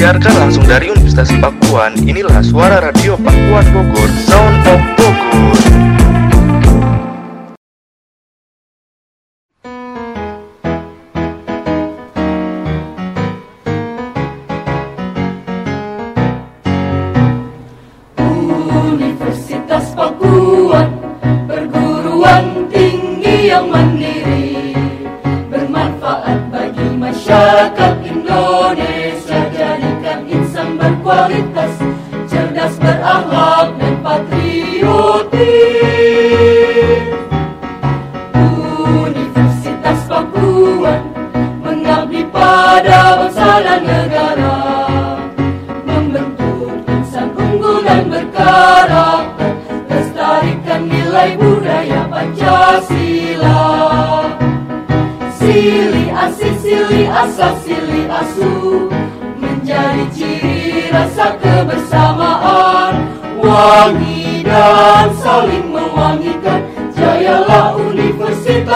disiarkan langsung dari Universitas Pakuan. Inilah suara radio Pakuan Bogor, Sound of Bogor.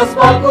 spot.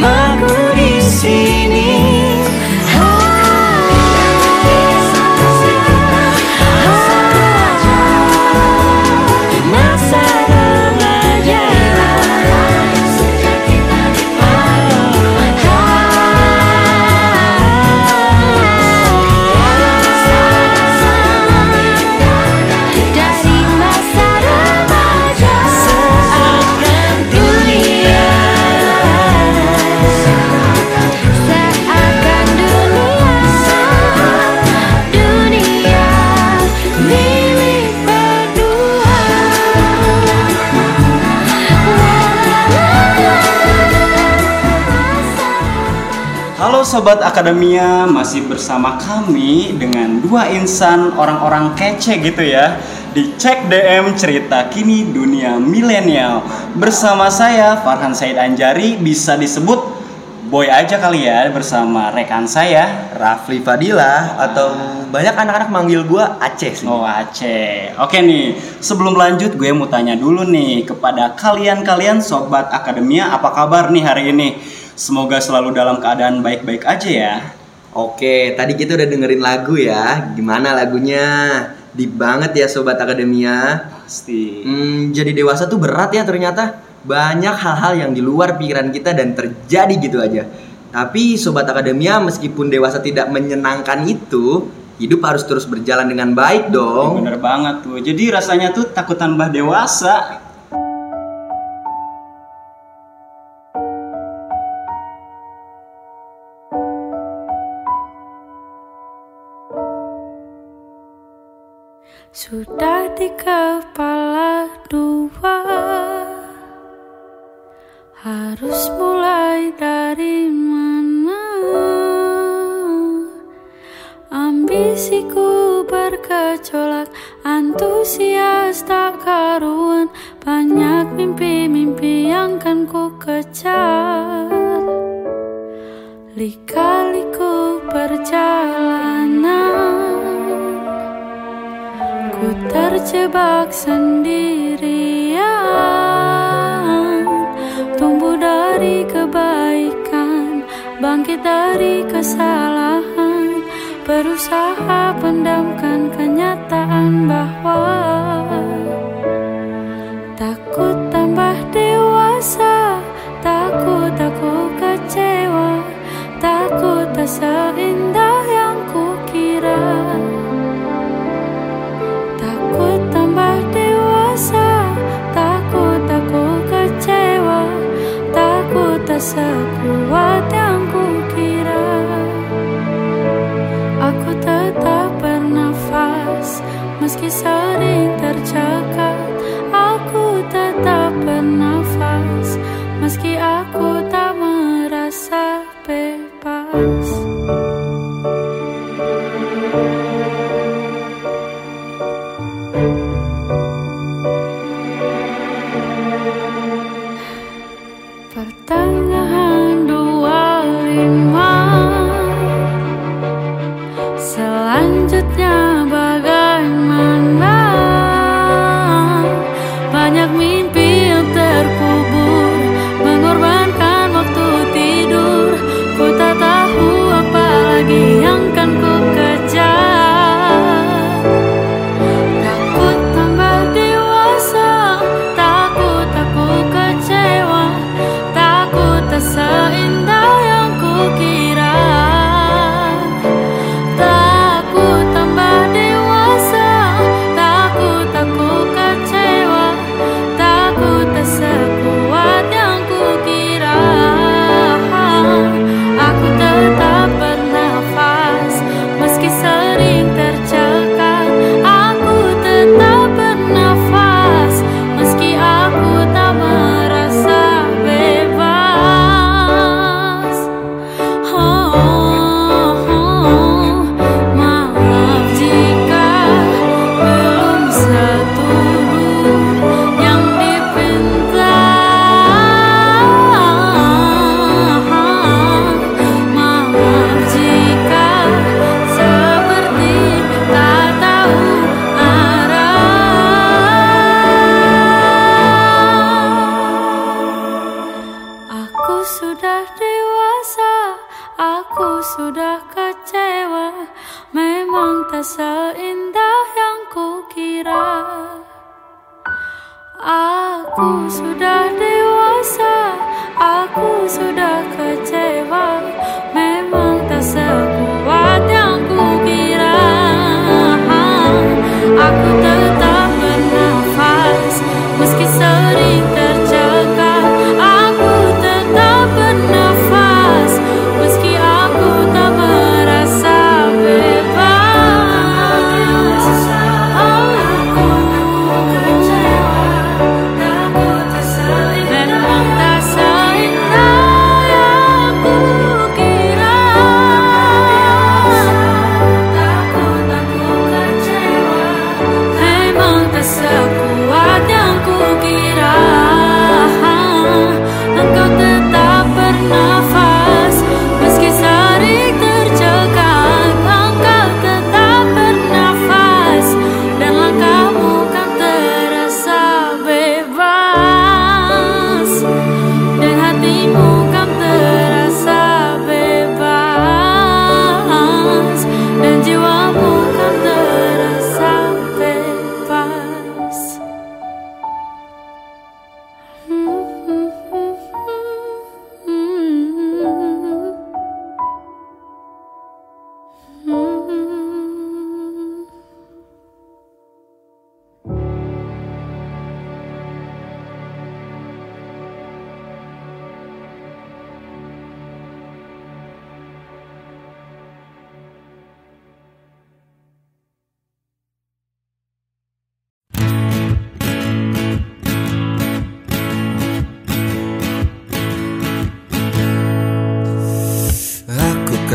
Magurice Sobat Akademia masih bersama kami dengan dua insan orang-orang kece gitu ya. Di Cek DM Cerita Kini Dunia Milenial. Bersama saya Farhan Said Anjari bisa disebut Boy aja kali ya bersama rekan saya Rafli Fadila atau banyak anak-anak manggil gua Aceh sih. Oh Aceh. Oke nih sebelum lanjut gue mau tanya dulu nih kepada kalian-kalian Sobat Akademia apa kabar nih hari ini Semoga selalu dalam keadaan baik-baik aja ya Oke, tadi kita udah dengerin lagu ya. Gimana lagunya? Deep banget ya sobat akademia. Pasti Hmm, jadi dewasa tuh berat ya ternyata. Banyak hal-hal yang di luar pikiran kita dan terjadi gitu aja. Tapi sobat akademia meskipun dewasa tidak menyenangkan itu, hidup harus terus berjalan dengan baik dong. Bener banget tuh Jadi rasanya tuh takut tambah dewasa Sudah di kepala dua. Harus mulai dari mana? Ambisiku bergejolak Antusias tak karuan. Banyak mimpi-mimpi yang kan ku kejar. Lika-liku perjalanan terjebak sendirian. Tumbuh dari kebaikan Bangkit dari kesalahan. Berusaha pendamkan kenyataan bahwa Takut tambah dewasa Takut aku kecewa Takut tak sekuat yang kukira. Aku tetap bernafas Meski sering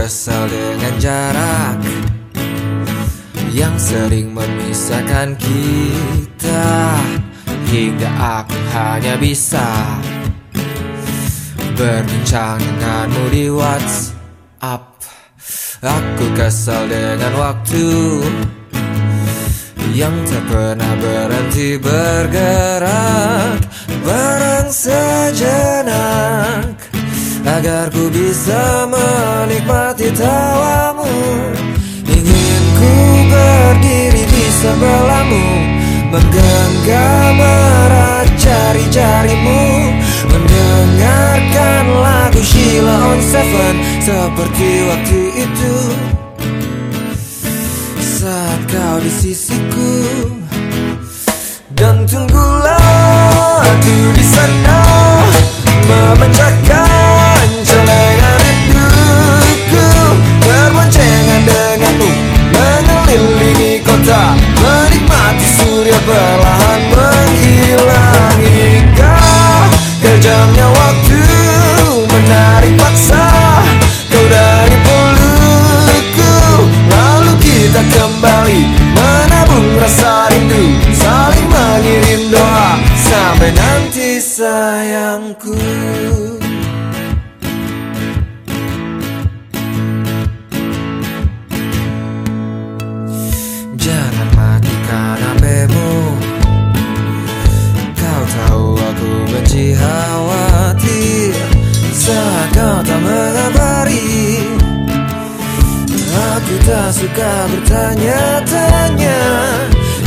kesal dengan jarak Yang sering memisahkan kita. Hingga aku hanya bisa Berbincang denganmu di WhatsApp. Aku kesal dengan waktu Yang tak pernah berhenti bergerak Barang sejenak Agar ku bisa menikmati tawamu. Ingin ku berdiri di sebelahmu Menggenggam erat jari-jarimu. Mendengarkan lagu Sheila on Seven Seperti waktu itu. Saat kau di sisiku. Dan tunggulah aku di sana. Memecahkan Menikmati surya perlahan menghilang. Hingga kejamnya waktu Menarik paksa Kau dari pelukku Lalu kita kembali Menabung rasa rindu Saling mengirim doa. Sampai nanti sayangku tak suka bertanya-tanya.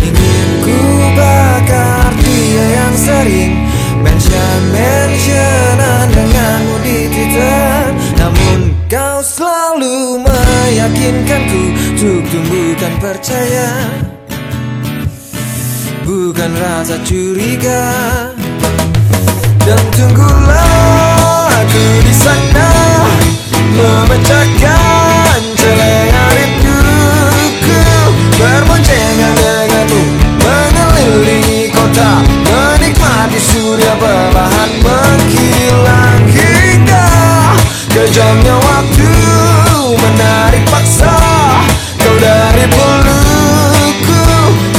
Ingin ku bakar dia yang sering Mention-mentionan denganmu di Twitter. Namun kau selalu meyakinkanku Untuk tumbuhkan percaya. Bukan rasa curiga. Dan tunggulah aku di sana Memecahkan Menikmati surya perlahan menghilang Hingga kejamnya waktu Menarik paksa. Kau dari pelukku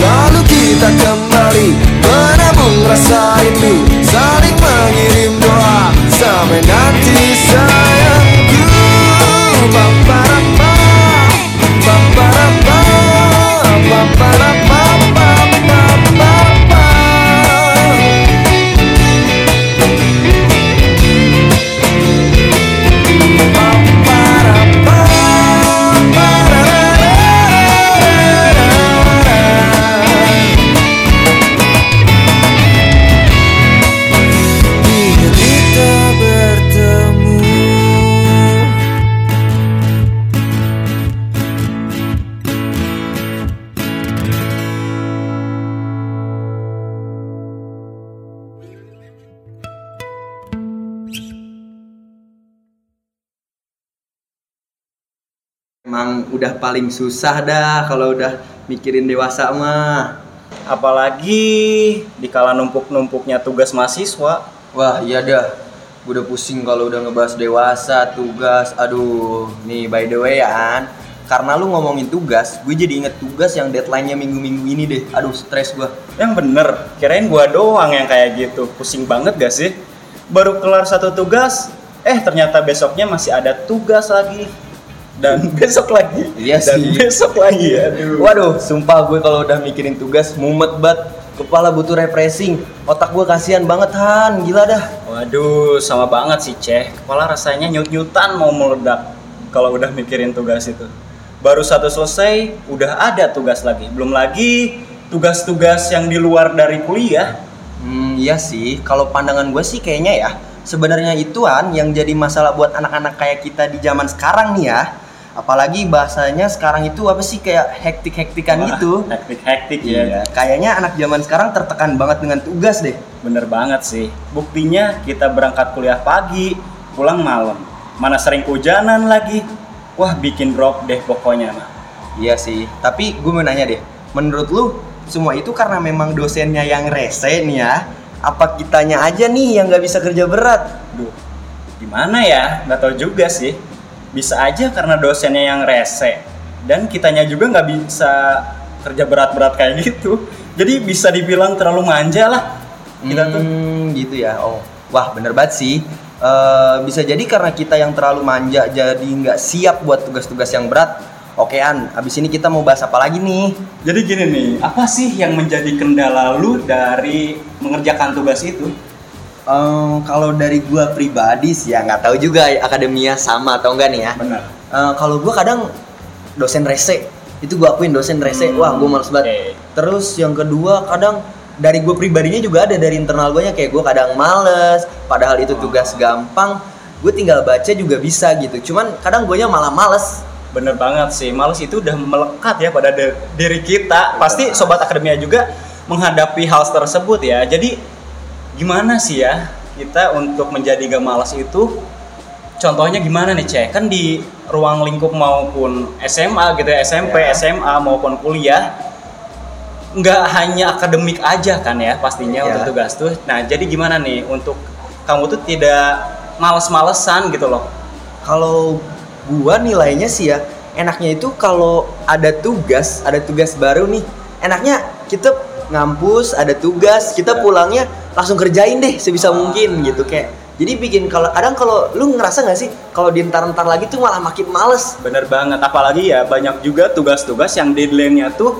Lalu kita kembali Menabung rasa rindu Saling mengirim doa Sampai nanti sayangku Emang udah paling susah dah kalau udah mikirin dewasa mah. Apalagi dikala numpuk-numpuknya tugas mahasiswa. Wah iya dah. Gue udah pusing kalau udah ngebahas dewasa, tugas. Aduh, nih by the way ya An. Karena lu ngomongin tugas, gue jadi inget tugas yang deadline-nya minggu-minggu ini deh. Aduh, stres gue. Yang bener, kirain gua doang yang kayak gitu. Pusing banget gak sih? Baru kelar satu tugas, eh ternyata besoknya masih ada tugas lagi. Dan besok lagi. Iya Dan sih. besok lagi. Aduh. Waduh, sumpah gue kalau udah mikirin tugas mumet banget. Kepala butuh refreshing. Otak gue kasihan banget Han, gila dah. Waduh, sama banget sih Ceh. Kepala rasanya nyut-nyutan mau meledak kalau udah mikirin tugas itu. Baru satu selesai, udah ada tugas lagi. Belum lagi tugas-tugas yang di luar dari kuliah. Hmm, iya sih. Kalau pandangan gue sih kayaknya ya, sebenarnya ituan yang jadi masalah buat anak-anak kayak kita di zaman sekarang nih ya. Apalagi bahasanya sekarang itu apa sih kayak hektik-hektikan Wah, gitu. Hektik-hektik ya. Iya, kayaknya anak zaman sekarang tertekan banget dengan tugas deh. Bener banget sih. Buktinya kita berangkat kuliah pagi, pulang malam. Mana sering hujanan lagi. Wah, bikin drop deh pokoknya mah. Iya sih, tapi gue mau nanya deh, menurut lu semua itu karena memang dosennya yang rese nih ya? Apa kitanya aja nih yang nggak bisa kerja berat? Duh, gimana ya? Nggak tahu juga sih. Bisa aja karena dosennya yang rese dan kitanya juga nggak bisa kerja berat-berat kayak gitu jadi bisa dibilang terlalu manja lah kita tuh Hmm, gitu ya. Oh, wah bener banget sih. Eh, bisa jadi karena kita yang terlalu manja jadi nggak siap buat tugas-tugas yang berat. Oke An, abis ini kita mau bahas apa lagi nih? jadi gini nih apa sih yang menjadi kendala lu dari mengerjakan tugas itu Eh, kalau dari gua pribadi sih ya nggak tahu juga akademia sama atau enggak nih ya. benar Eh, kalau gua kadang dosen rese itu gua akuin dosen rese Hmm, wah gua males banget oke. terus yang kedua kadang dari gua pribadinya juga ada dari internal gue kayak gua kadang males padahal itu tugas gampang gue tinggal baca juga bisa gitu cuman kadang guanya malah males Bener banget sih, males itu udah melekat ya pada diri kita. Pasti sobat akademia juga menghadapi hal tersebut ya. Jadi gimana sih ya kita untuk menjadi gak malas itu? Contohnya gimana nih cek? Kan di ruang lingkup maupun SMA gitu ya, SMP, Ya. SMA maupun kuliah nggak hanya akademik aja kan ya pastinya Ya. untuk tugas tuh. Nah jadi gimana nih untuk kamu tuh tidak males-malesan gitu loh? kalau gua nilainya sih ya enaknya itu kalau ada tugas ada tugas baru nih enaknya kita ngampus ada tugas kita Ya. pulangnya langsung kerjain deh sebisa mungkin gitu kayak jadi bikin kalau kadang kalau lu ngerasa nggak sih kalau di ntar-ntar lagi tuh malah makin males Bener banget, apalagi ya banyak juga tugas-tugas yang deadline-nya tuh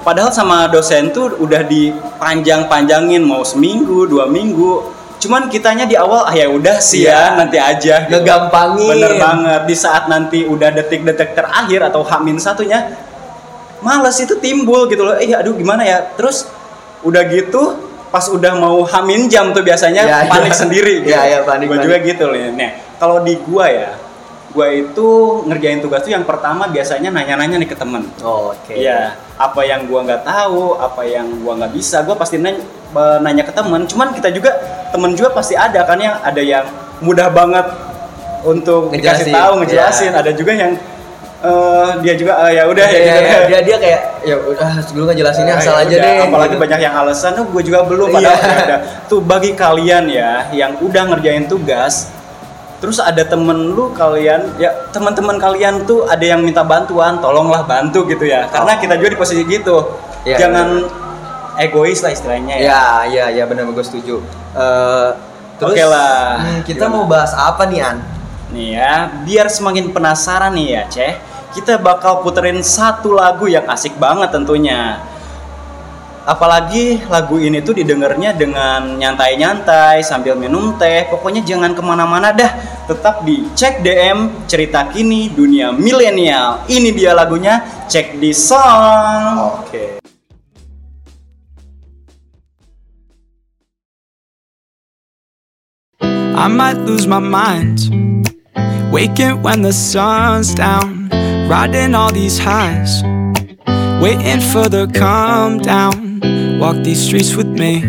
padahal sama dosen tuh udah dipanjang-panjangin mau seminggu, dua minggu. Cuman kitanya di awal ah ya udah sih ya Iya. nanti aja. gitu. Ngegampangin. Bener banget di saat nanti udah detik-detik terakhir atau hamin satunya males itu timbul gitu loh. Eh aduh gimana ya? Terus udah gitu pas udah mau hamin jam tuh biasanya Ya, panik ya. sendiri gitu. Ya, ya, panik, Gua panik. juga gitu loh. Nah, kalau di gua ya, gua itu ngerjain tugas tuh yang pertama biasanya nanya-nanya nih ke temen. oke Iya, apa yang gua nggak tahu, apa yang gua nggak bisa, gua pasti nanya, nanya ke temen. Cuman kita juga temen juga pasti ada kan yang ada yang mudah banget untuk dikasih Ngejelasin, tahu, ngejelasin. iya. Ada juga yang eh, dia juga eh, ya udah ya Iya, gitu. iya, dia dia kayak ya udah dulu Ah, asal ya aja udah, deh Apalagi gitu. banyak yang alasan, oh, gue juga belum. Padahal Iya. ya udah. Tuh bagi kalian ya yang udah ngerjain tugas, terus ada temen lu kalian, ya teman-teman kalian tuh ada yang minta bantuan, tolonglah bantu gitu ya. Karena kita juga di posisi gitu. Iya, Jangan egois lah istilahnya ya. Ya, ya, ya benar gue setuju. Eh, terus Oke lah. hmm, kita Gimana? mau bahas apa nih An? Nih ya, biar semakin penasaran nih ya, Ceh. Kita bakal puterin satu lagu yang asik banget tentunya. Apalagi lagu ini tuh didengarnya dengan nyantai-nyantai sambil minum teh. Pokoknya jangan ke mana-mana dah. Tetap di cek DM cerita kini dunia milenial. Ini dia lagunya, cek di song. Oke. I might lose my mind. Waking when the sun's down, riding all these highs, waiting for the calm down. Walk these streets with me.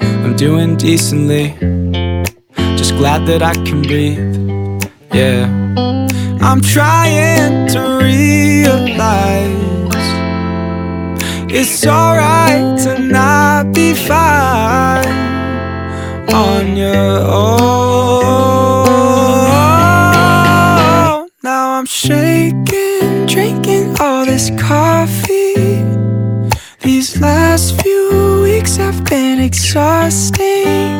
I'm doing decently, just glad that I can breathe. Yeah, I'm trying to realize it's alright to not be fine on your own. Shaking, drinking all this coffee. These last few weeks have been exhausting.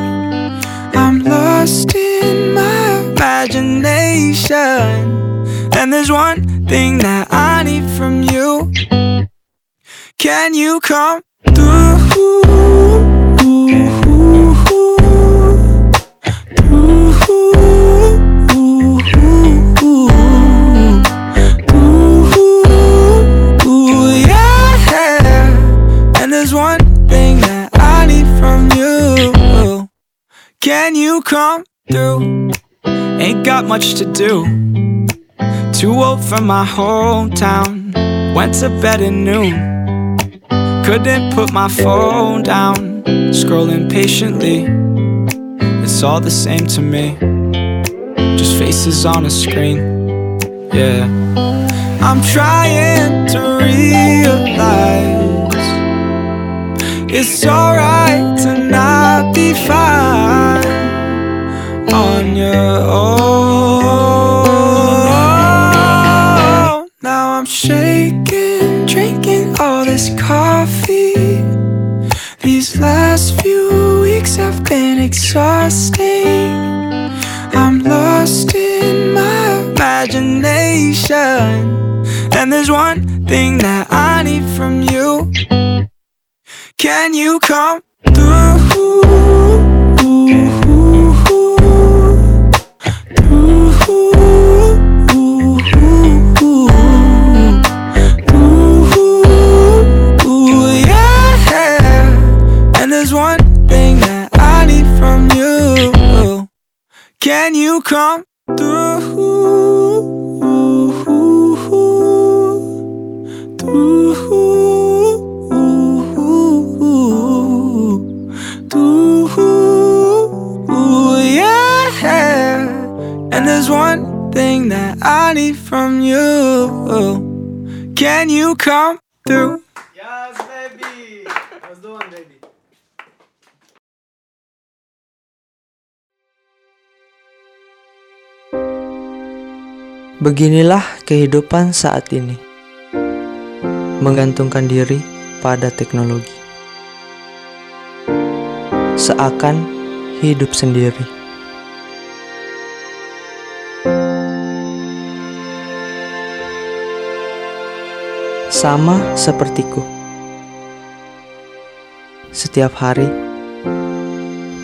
I'm lost in my imagination. And there's one thing that I need from you. Can you come through? Can you come through? Ain't got much to do. Too old for my hometown. Went to bed at noon. Couldn't put my phone down. Scrolling patiently. It's all the same to me. Just faces on a screen. Yeah. I'm trying to realize it's alright to not be fine on your own. Now I'm shaking, drinking all this coffee. These last few weeks have been exhausting. I'm lost in my imagination. And there's one thing that I need from you. Can you come through? Can you come through? Ooh, yeah. And there's one thing that I need from you. Can you come through? Yes, baby. That's the one, baby. Beginilah kehidupan saat ini. Menggantungkan diri pada teknologi. Seakan hidup sendiri. Sama sepertiku. Setiap hari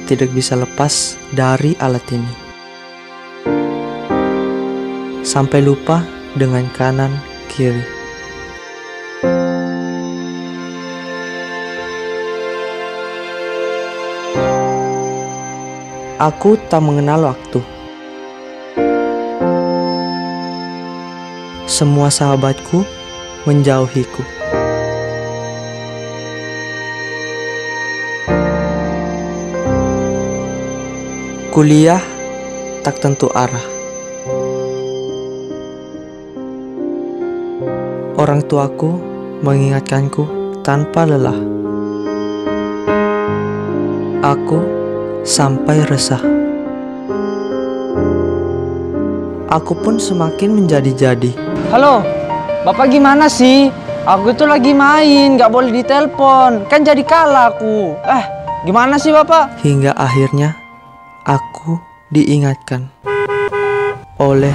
tidak bisa lepas dari alat ini sampai lupa dengan kanan kiri. Aku tak mengenal waktu. Semua sahabatku menjauhiku. Kuliah tak tentu arah. Orang tuaku mengingatkanku tanpa lelah. Aku sampai resah. Aku pun semakin menjadi-jadi. Halo, Bapak gimana sih? Aku tuh lagi main, nggak boleh ditelepon. Kan jadi kalah aku. Eh, gimana sih Bapak? Hingga akhirnya aku diingatkan oleh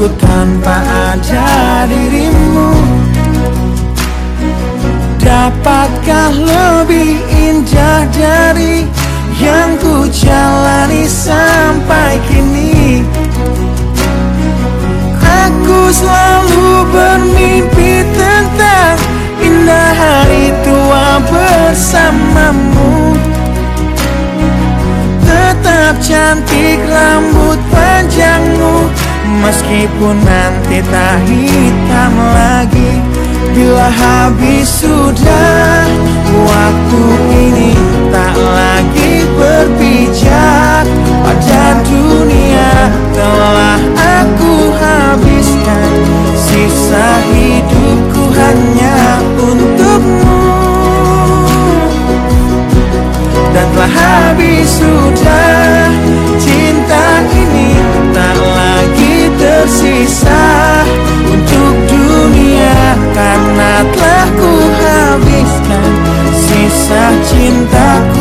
hidupku tanpa ada dirimu. Dapatkah lebih indah dari yang ku jalani sampai kini? Aku selalu bermimpi tentang indah hari tua bersamamu. Tetap Meskipun nanti tak hitam lagi Bila habis sudah Waktu ini tak lagi berpijak. Pada dunia telah aku habiskan Sisa hidupku hanya untukmu. Dan telah habis sudah tersisa untuk dunia karena telah ku habiskan sisa cintaku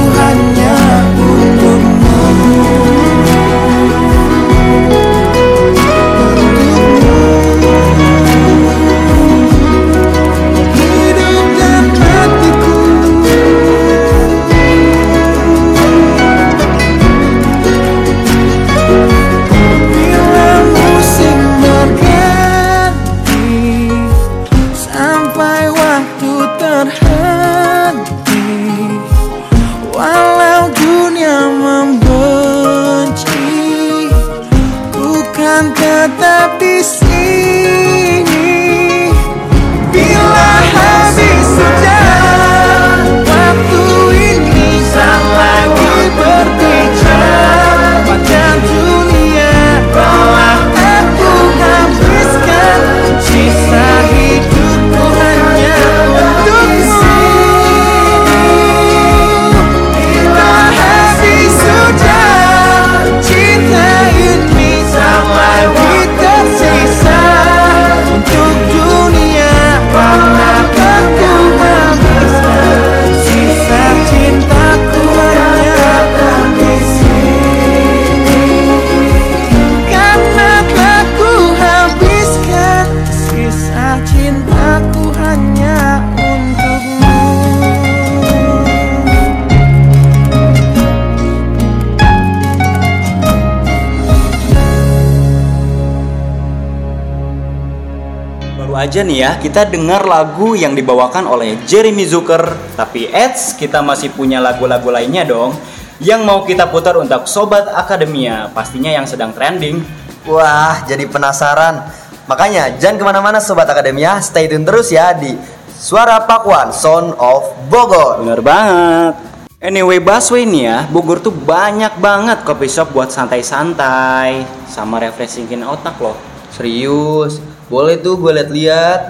aja nih ya, kita dengar lagu yang dibawakan oleh Jeremy Zucker. Tapi eits, kita masih punya lagu-lagu lainnya dong. Yang mau kita putar untuk Sobat Akademia, pastinya yang sedang trending. Wah, jadi penasaran. Makanya jangan ke mana-mana Sobat Akademia, stay tune terus ya di Suara Pakuan Sound of Bogor. Bener banget. Anyway, busway nih ya, Bogor tuh banyak banget coffee shop buat santai-santai sama refreshingin otak loh. Serius, boleh tuh gue liat-liat.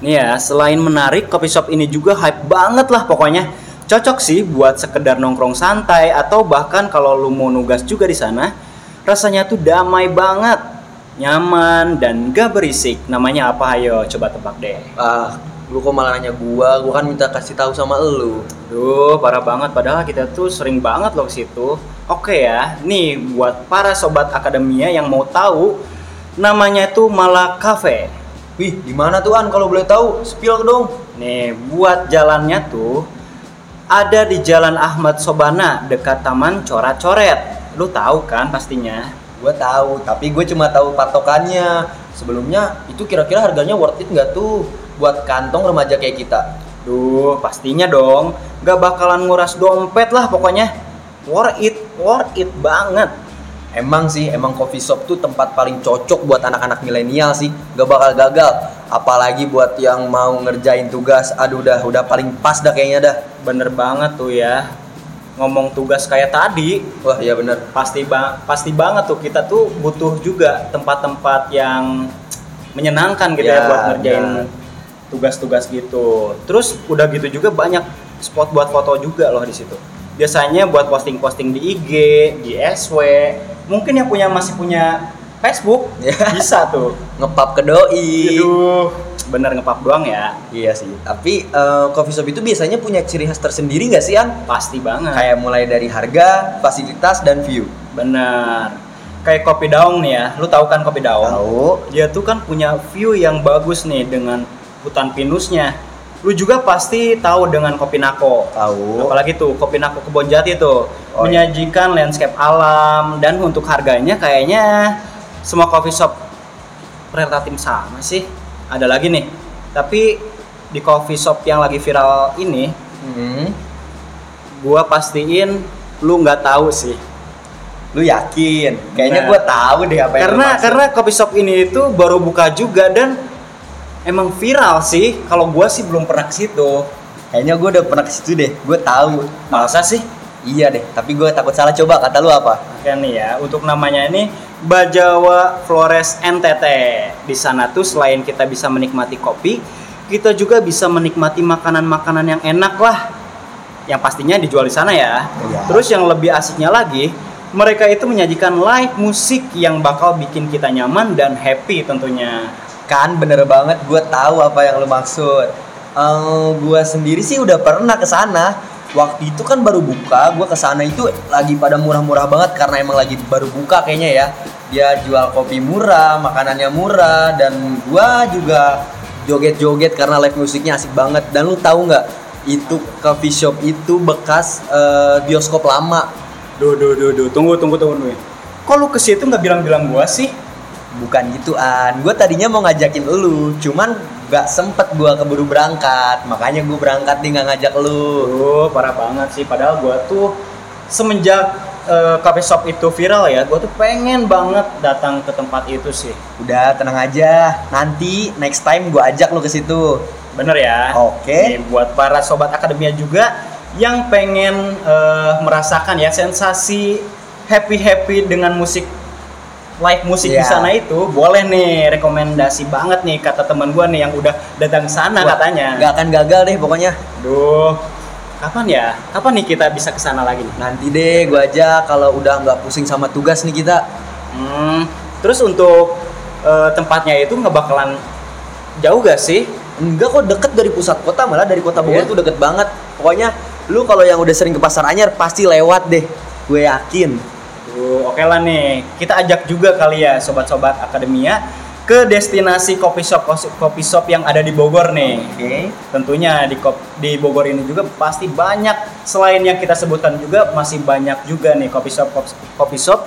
Nih ya, selain menarik, coffee shop ini juga hype banget lah pokoknya. Cocok sih buat sekedar nongkrong santai atau bahkan kalau lu mau nugas juga di sana, rasanya tuh damai banget, nyaman dan gak berisik. Namanya apa? Ayo coba tebak deh. Ah, lu kok malah nanya gua? Gua kan minta kasih tahu sama lu. Duh, parah banget padahal kita tuh sering banget loh ke situ. Oke ya, nih buat para sobat akademia yang mau tahu, namanya itu Mala Cafe. Wih, di mana tuh An kalau boleh tahu? Spill dong. Nih, buat jalannya tuh ada di Jalan Ahmad Sobana dekat Taman Coret-Coret. Lu tahu kan pastinya? Gue tahu, tapi gue cuma tahu patokannya. Sebelumnya itu kira-kira harganya worth it nggak tuh buat kantong remaja kayak kita? Duh, pastinya dong. Gak bakalan nguras dompet lah pokoknya. Worth it, worth it banget. Emang sih, emang coffee shop tuh tempat paling cocok buat anak-anak milenial sih. Gak bakal gagal. Apalagi buat yang mau ngerjain tugas. Aduh udah udah paling pas dah kayaknya dah. Bener banget tuh ya. Ngomong tugas kayak tadi, Wah, iya bener. pasti ba- pasti banget tuh kita tuh butuh juga tempat-tempat yang menyenangkan gitu ya, Ya, buat ngerjain benar. tugas-tugas gitu. Terus udah gitu juga banyak spot buat foto juga loh di situ. Biasanya buat posting-posting di IG, di SW, mungkin yang punya masih punya Facebook Ya. bisa tuh. Ngepap ke doi. Aduh, bener ngepap doang ya. Iya sih. Tapi eh, coffee shop itu biasanya punya ciri khas tersendiri nggak sih An? Pasti banget. Kayak mulai dari harga, fasilitas dan view. Bener. Kayak kopi daung nih ya. Lu tahu kan kopi daung? Tahu? Dia tuh kan punya view yang bagus nih dengan hutan pinusnya. Lu juga pasti tahu dengan kopi nako. Tahu. Apalagi tuh kopi nako kebon jati tuh Oh, iya. menyajikan landscape alam dan untuk harganya kayaknya semua coffee shop relatif sama sih. Ada lagi nih. Tapi di coffee shop yang lagi viral ini, Hmm. gua pastiin lu nggak tahu sih. Lu yakin? Kayaknya Nah. gue tahu deh apa yang karena coffee shop ini itu baru buka juga dan emang viral sih kalau gua sih belum pernah ke situ kayaknya gue udah pernah ke situ deh. Gue tahu. masa sih Iya deh, tapi gue takut salah coba. Kata lu apa? Oke nih ya, untuk namanya ini Bajawa Flores NTT. Di sana tuh selain kita bisa menikmati kopi, kita juga bisa menikmati makanan-makanan yang enak lah. Yang pastinya dijual di sana ya. Iya. Terus yang lebih asiknya lagi, mereka itu menyajikan live musik yang bakal bikin kita nyaman dan happy tentunya. Kan bener banget, gue tahu apa yang lu maksud. Eh, gue sendiri sih udah pernah ke sana. Waktu itu kan baru buka, gue ke sana itu lagi pada murah-murah banget karena emang lagi baru buka kayaknya ya. Dia jual kopi murah, makanannya murah, dan gue juga joget-joget karena live musiknya asik banget. Dan lu tahu nggak? Itu coffee shop itu bekas eh, bioskop lama. Duh, duh, duh, duh, tunggu, tunggu, tunggu, tunggu. Kok lu ke situ nggak bilang-bilan gua sih? Bukan gitu An, gue tadinya mau ngajakin lu, cuman gak sempet gue keburu berangkat, makanya gue berangkat nih nggak ngajak lu. Duh, parah banget sih. Padahal gua tuh semenjak eh, coffee shop itu viral ya, gua tuh pengen banget datang ke tempat itu sih. Udah tenang aja, nanti next time gue ajak lu ke situ. Bener ya? Oke. Nih, buat para sobat akademia juga yang pengen eh, merasakan ya sensasi happy-happy dengan musik live musik di Iya. sana itu boleh nih rekomendasi banget nih kata teman gua nih yang udah datang sana Wah, katanya. Gak akan gagal deh pokoknya. Duh, kapan ya? Kapan nih kita bisa ke sana lagi nih? Nanti deh gue aja kalau udah nggak pusing sama tugas nih kita. Hmm, terus untuk eh, tempatnya itu nggak bakalan jauh gak sih? Enggak kok deket dari pusat kota malah dari kota Bogor Iya? tuh deket banget. Pokoknya lu kalau yang udah sering ke pasar anyar pasti lewat deh. Gue yakin. Oke lah nih. Kita ajak juga kali ya sobat-sobat akademia ke destinasi kopi shop kopi shop yang ada di Bogor nih. Oke. Tentunya di di Bogor ini juga pasti banyak selain yang kita sebutkan juga masih banyak juga nih kopi shop kopi shop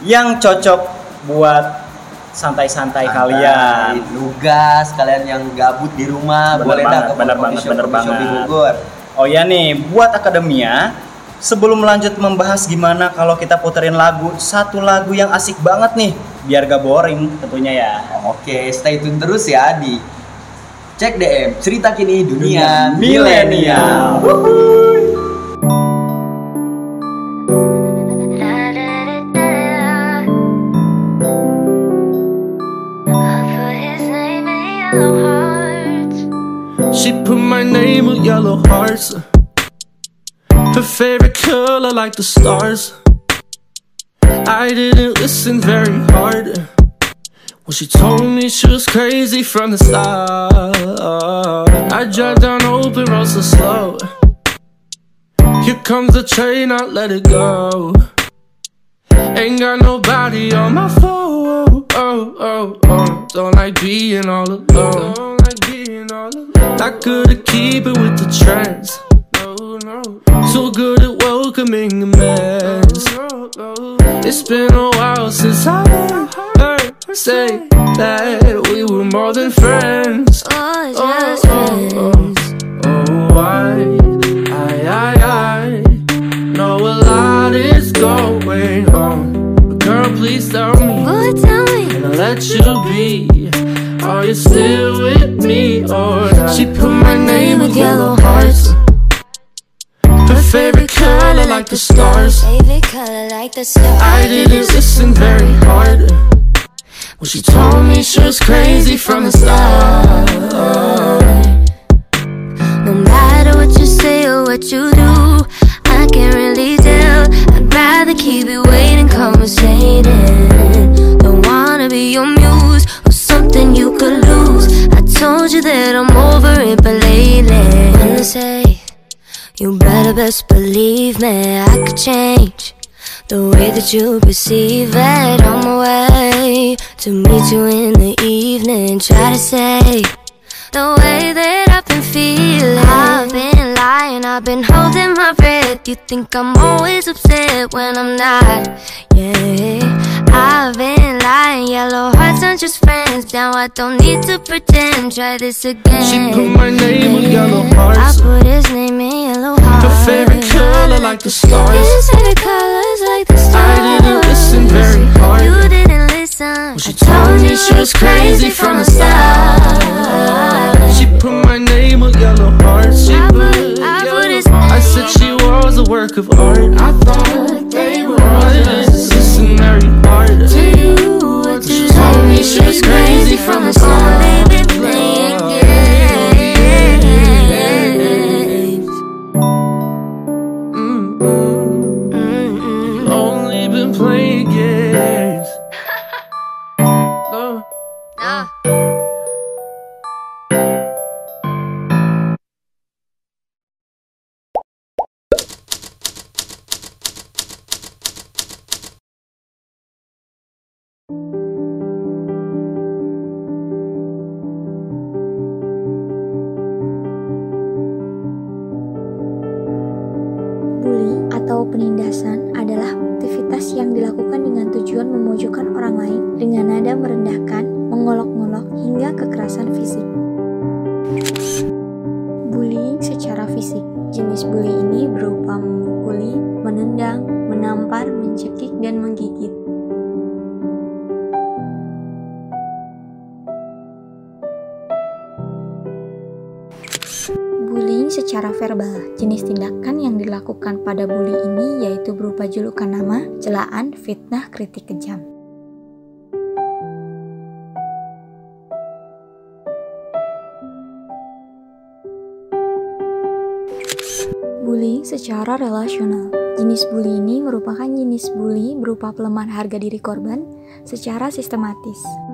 yang cocok buat santai-santai kalian. Nugas kalian yang gabut di rumah Bener boleh dah banget, ke bener banget, shop, bener shop di banget. Bogor. Oh ya nih, buat akademia, sebelum lanjut membahas gimana kalau kita puterin lagu, satu lagu yang asik banget nih, biar gak boring tentunya ya. Oke, stay tune terus ya di Cek DM cerita kini dunia, milenial. She put my name with yellow hearts. Her favorite color like the stars. I didn't listen very hard. When she told me she was crazy from the start. I drive down open roads so slow. Here comes the train, I let it go. Ain't got nobody on my phone. Oh, oh, oh. Don't like being all alone. Not good at keeping with the trends. So good at welcoming a mess. It's been a while since I heard her say that we were more than friends. Oh, just friends. Oh, I, I, I, I know a lot is going on. But girl, please tell me. Boy, tell me. And I'll let you be. Are you still with me or not? She put my name with yellow hearts. Favorite color like the stars. Favorite color like the stars. I didn't listen very hard. When she told me she was crazy from the start. No matter what you say or what you do, I can't really tell. I'd rather keep it waiting, conversating. Don't wanna be your muse or something you could lose. I told you that I'm over it, but lately, when say, you better best believe me, I could change. The way that you perceive it on my way to meet you in the evening. Try to say the way that I've been feeling. I've been lying, I've been holding my breath. You think I'm always upset when I'm not. Yeah, I've been lying. Yellow hearts aren't just friends. Now I don't need to pretend. Try this again. She put my name with yellow hearts I put his name in yellow hearts. Her favorite color like the stars. Said the colors like the stars. I didn't listen very hard. Listen. She told me she was crazy from the start. She put my name on yellow hearts. She put yellow I said she was a work of art. I thought they were I didn't listen very hard. To you, She told me she was crazy from the start. Dengan tujuan memojokkan orang lain dengan nada merendahkan, mengolok-ngolok, hingga kekerasan fisik. Bullying secara fisik Jenis bully ini berupa memukuli, menendang, menampar, mencekik, dan menggigit. Bullying secara verbal, jenis tindakan yang dilakukan pada bully ini berupa julukan nama, celaan, fitnah, kritik kejam. Bullying secara relasional. Jenis bully ini merupakan jenis bully berupa pelemahan harga diri korban secara sistematis.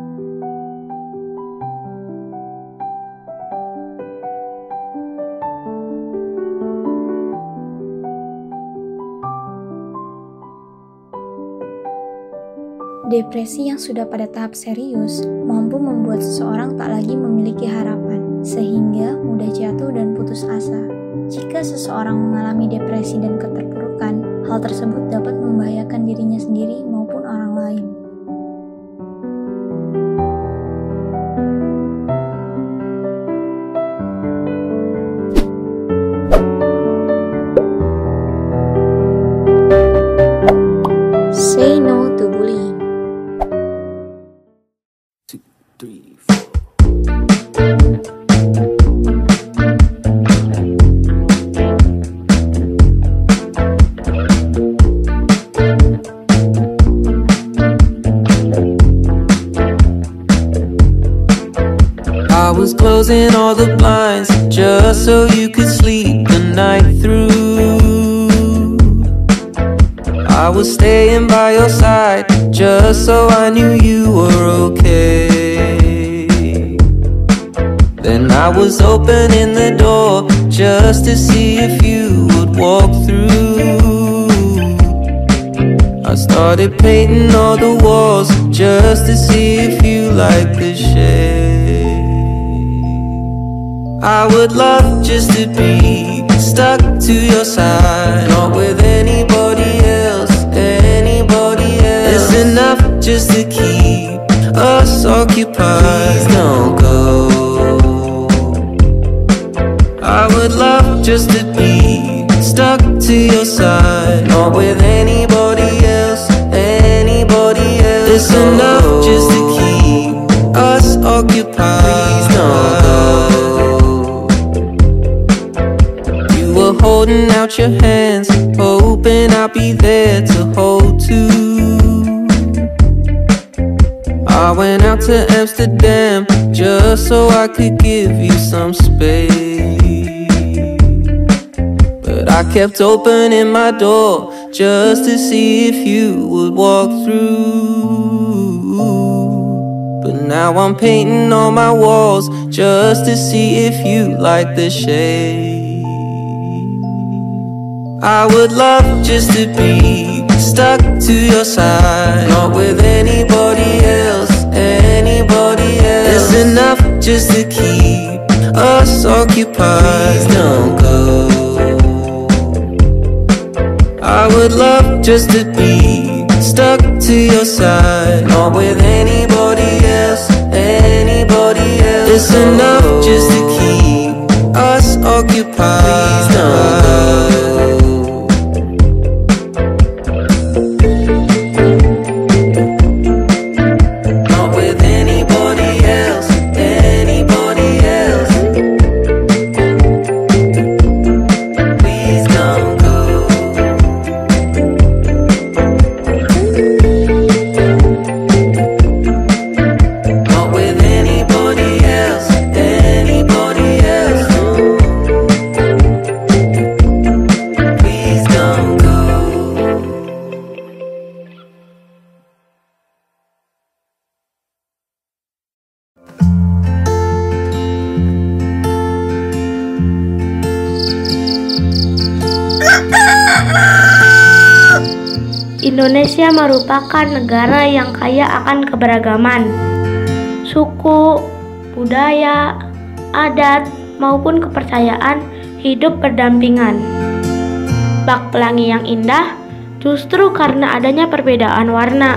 Depresi yang sudah pada tahap serius mampu membuat seseorang tak lagi memiliki harapan, sehingga mudah jatuh dan putus asa. Jika seseorang mengalami depresi dan keterpurukan, hal tersebut dapat membahayakan dirinya sendiri kept opening my door just to see if you would walk through. But now I'm painting on my walls just to see if you like the shade. I would love just to be stuck to your side, not with anybody else, just to be stuck to your side, not with anybody else, anybody else. It's enough negara yang kaya akan keberagaman. Suku, budaya, adat, maupun kepercayaan hidup berdampingan. Bak pelangi yang indah justru karena adanya perbedaan warna.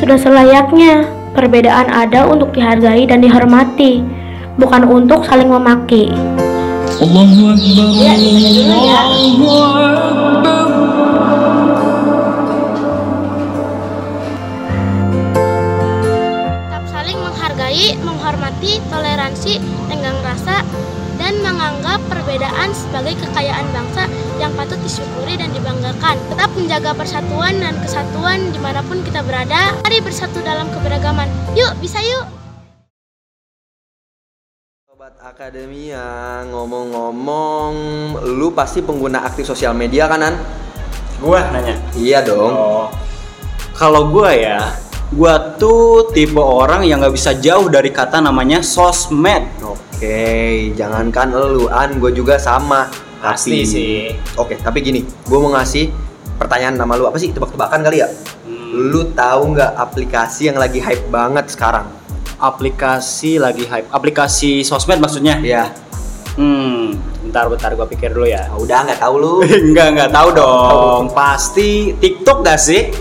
Sudah selayaknya perbedaan ada untuk dihargai dan dihormati, bukan untuk saling memaki. Allahu Akbar Ya, dulu kekayaan bangsa yang patut disyukuri dan dibanggakan. Tetap menjaga persatuan dan kesatuan di mana pun kita berada. Mari bersatu dalam keberagaman. Yuk, bisa yuk! Sobat Akademia, ngomong-ngomong, lu pasti pengguna aktif sosial media kanan? Gua nanya. Iya dong. Oh. Kalau gua ya, gua tuh tipe orang yang nggak bisa jauh dari kata namanya sosmed. Oke, jangankan lu, an gue juga sama. Pasti Tapi- sih. Oke, tapi gini, gue mau ngasih pertanyaan sama lu apa sih? Tebak-tebakan kali ya? Hmm. Lu tahu nggak aplikasi yang lagi hype banget sekarang? Aplikasi lagi hype. Aplikasi sosmed maksudnya? Iya. Hmm, bentar bentar gua pikir dulu ya. Udah nggak tahu lu. Enggak, enggak tahu dong. Pasti TikTok gak sih?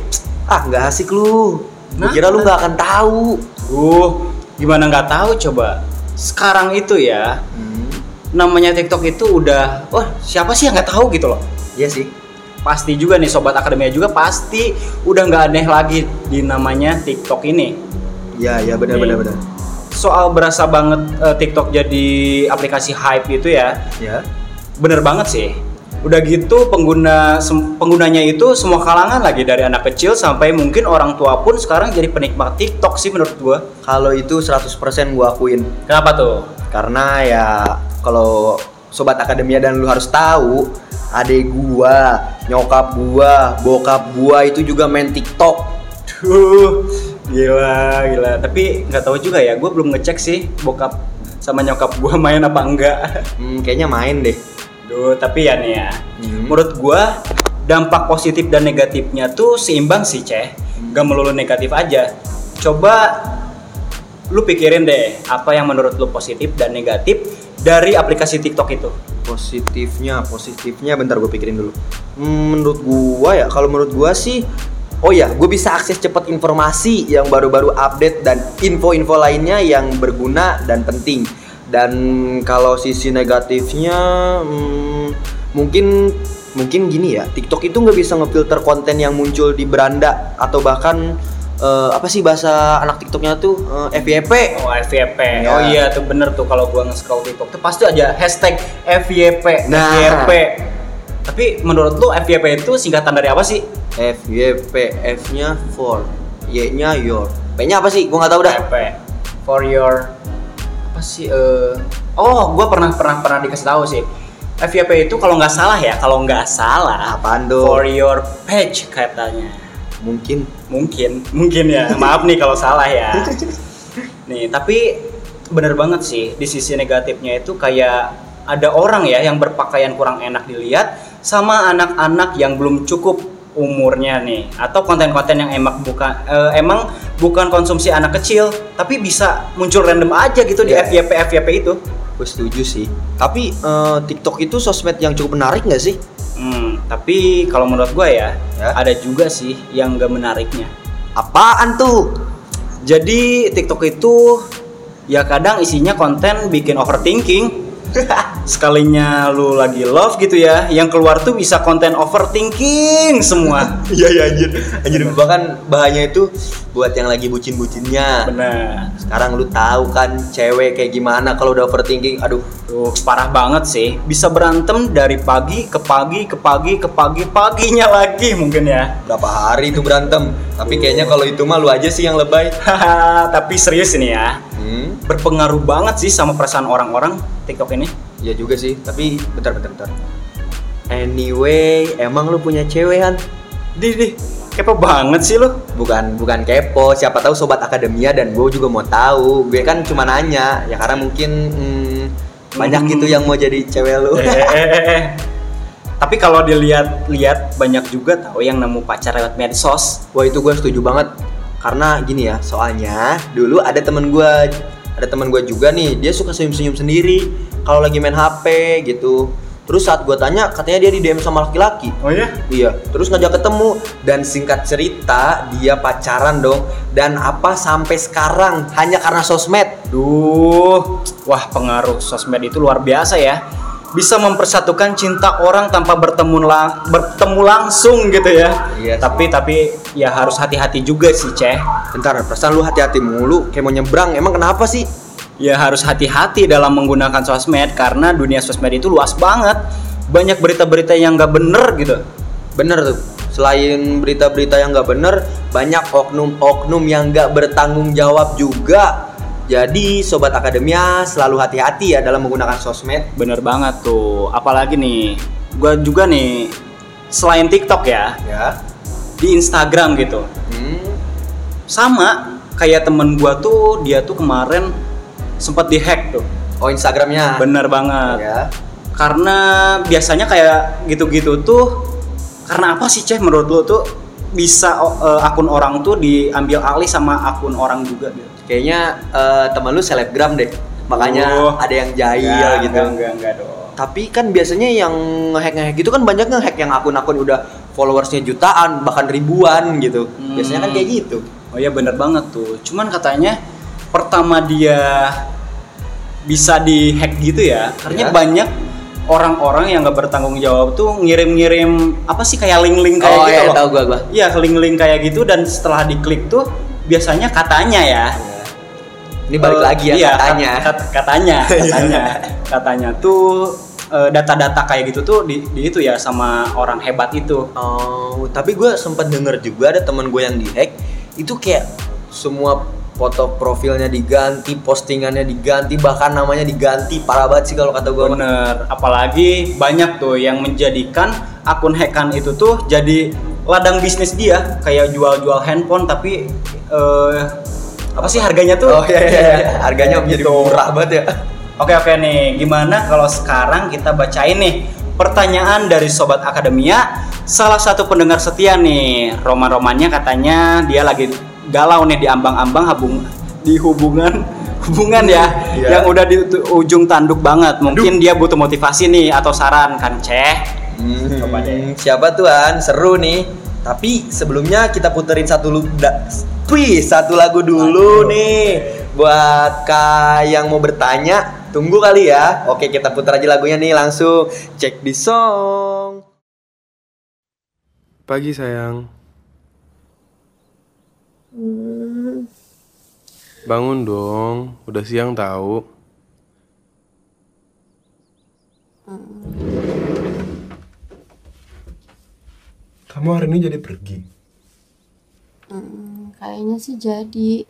Ah, nggak asik lu. Nah, kira lu nggak akan tahu. Uh, gimana nggak tahu coba? Sekarang itu ya, Hmm. Namanya TikTok itu udah, wah siapa sih yang nggak tahu gitu loh? Iya sih. Pasti juga nih sobat akademia juga pasti udah nggak aneh lagi di namanya TikTok ini. Iya, iya benar benar benar. Soal berasa banget eh, TikTok jadi aplikasi hype itu ya, Ya. bener banget sih. Udah gitu pengguna penggunanya itu semua kalangan lagi dari anak kecil sampai mungkin orang tua pun sekarang jadi penikmat TikTok sih menurut gua. Kalau itu 100% gua akuin. Kenapa tuh? Karena ya kalau sobat akademia dan lu harus tahu, adek gua, nyokap gua, bokap gua itu juga main TikTok. Duh, gila, gila. Tapi nggak tahu juga ya, gue belum ngecek sih bokap sama nyokap gue main apa enggak. Hmm, kayaknya main deh. Duh, tapi ya nih ya, Hmm. menurut gue dampak positif dan negatifnya tuh seimbang sih, Ceh. Gak melulu negatif aja. Coba lu pikirin deh, apa yang menurut lu positif dan negatif dari aplikasi TikTok itu. Positifnya, positifnya bentar gue pikirin dulu. Hmm, menurut gua ya, kalau menurut gua sih Oh ya, gue bisa akses cepat informasi yang baru-baru update dan info-info lainnya yang berguna dan penting. Dan kalau sisi negatifnya, hmm, mungkin mungkin gini ya, TikTok itu nggak bisa ngefilter konten yang muncul di beranda atau bahkan eh, apa sih bahasa anak TikToknya tuh Eh, FYP. Oh FYP, Ya. oh iya tuh bener tuh kalau gua nge-scroll TikTok tuh pasti aja hashtag FYP, Nah. FYP. Tapi menurut lu FYP itu singkatan dari apa sih? FYP F-nya for, Y-nya your. P-nya apa sih? Gua nggak tahu dah. FYP for your apa sih? eh oh, gua pernah pernah pernah dikasih tahu sih. FYP itu kalau nggak salah ya, kalau nggak salah Apaan tuh? for your page katanya. Mungkin. Mungkin, mungkin ya. Maaf nih kalau salah ya. Nih, tapi bener banget sih di sisi negatifnya itu kayak ada orang ya yang berpakaian kurang enak dilihat sama anak-anak yang belum cukup umurnya nih atau konten-konten yang emang bukan eh, emang bukan konsumsi anak kecil tapi bisa muncul random aja gitu di Iya. FYP FYP itu. Gue setuju sih. Tapi eh, TikTok itu sosmed yang cukup menarik nggak sih? Hmm, tapi kalau menurut gue ya, Ya. ada juga sih yang gak menariknya. Apaan tuh? Jadi TikTok itu ya kadang isinya konten bikin overthinking. Sekalinya lu lagi love gitu ya, yang keluar tuh bisa konten overthinking semua. Iya iya anjir. Anjir bahkan bahaya itu buat yang lagi bucin-bucinnya. Bener. Sekarang lu tahu kan cewek kayak gimana kalau udah overthinking. Aduh, Tuh parah banget sih. Bisa berantem dari pagi ke pagi ke pagi ke pagi paginya lagi mungkin ya. berapa hari itu berantem. Tapi kayaknya kalau itu mah lu aja sih yang lebay. Haha, tapi serius ini ya. Hmm, Berpengaruh banget sih sama perasaan orang-orang TikTok ini. iya juga sih. Tapi bentar bentar bentar. Anyway, emang lu punya cewek kan? Dih, dih, kepo banget sih lu. Bukan bukan kepo, siapa tahu sobat akademia dan gue juga mau tahu. Gue kan cuma nanya, ya karena mungkin hmm, banyak Hmm. gitu yang mau jadi cewek lu. eh, eh, eh, eh. Tapi kalau dilihat-lihat banyak juga tahu yang nemu pacar lewat medsos. Wah itu gue setuju banget karena gini ya soalnya dulu ada temen gue ada temen gue juga nih dia suka senyum-senyum sendiri kalau lagi main HP gitu. Terus saat gue tanya katanya dia di DM sama laki-laki. Oh ya? iya terus ngajak ketemu. Dan singkat cerita dia pacaran dong. Dan apa sampai sekarang? Hanya karena sosmed. Duh, wah pengaruh sosmed itu luar biasa ya. Bisa mempersatukan cinta orang tanpa bertemu lang- bertemu langsung gitu ya. Iya. Tapi tapi ya harus hati-hati juga sih, Ceh. bentar perasaan lu hati-hati mulu kayak mau nyebrang emang kenapa sih Ya harus hati-hati dalam menggunakan sosmed karena dunia sosmed itu luas banget. Banyak berita-berita yang nggak bener gitu. Bener tuh. Selain berita-berita yang nggak bener, banyak oknum-oknum yang nggak bertanggung jawab juga. Jadi sobat akademia selalu hati-hati ya dalam menggunakan sosmed. Bener banget tuh. Apalagi nih, gua juga nih selain TikTok ya, Ya. di Instagram gitu. Hmm. Sama kayak temen gua tuh, dia tuh kemarin sempat dihack tuh. Oh Instagramnya. Bener banget. Ya. Karena biasanya kayak gitu-gitu tuh karena apa sih Ceh menurut lo tuh bisa eh, akun orang tuh diambil alih sama akun orang juga gitu. Kayaknya eh, teman lu selebgram deh. Makanya Oh. ada yang jahil Enggak, gitu. Enggak, enggak, enggak dong. Tapi kan biasanya yang ngehack-ngehack gitu kan banyak ngehack yang akun-akun udah followersnya jutaan bahkan ribuan gitu. Biasanya kan kayak gitu. Oh iya bener banget tuh. Cuman katanya pertama dia bisa dihack gitu ya, karena Ya. banyak orang-orang yang nggak bertanggung jawab tuh ngirim-ngirim apa sih kayak link-link kayak Oh, gitu iya, loh. tahu gua, gua. Iya, link-link kayak gitu dan setelah diklik tuh biasanya katanya ya. Ini balik Eh, lagi ya iya, katanya. kat- kat- katanya, katanya, katanya tuh eh, data-data kayak gitu tuh di, di itu ya sama orang hebat itu. Oh, tapi gue sempat denger juga ada teman gue yang dihack itu kayak semua foto profilnya diganti, postingannya diganti, bahkan namanya diganti. Parah banget sih kalau kata gue. Bener, apalagi banyak tuh yang menjadikan akun hackan itu tuh jadi ladang bisnis dia, kayak jual-jual handphone tapi eh, apa sih harganya tuh? Oh iya iya, iya. harganya menjadi murah banget ya. Oke oke nih, gimana kalau sekarang kita bacain nih pertanyaan dari sobat akademia. Salah satu pendengar setia nih, roman-romannya katanya dia lagi galau nih di ambang-ambang habung di hubungan hubungan ya Iya. yang udah di ujung tanduk banget. Mungkin dia butuh motivasi nih atau saran kan, Ceh? Coba deh. Siapa tuan? Seru nih. Tapi sebelumnya kita puterin satu da, wih, satu lagu dulu nih buat kak yang mau bertanya. Tunggu kali ya. Oke, kita putar aja lagunya nih langsung. Cek di song. Pagi sayang, bangun dong. Udah siang tahu. Kamu hari ini jadi pergi. Hmm, kayaknya sih jadi.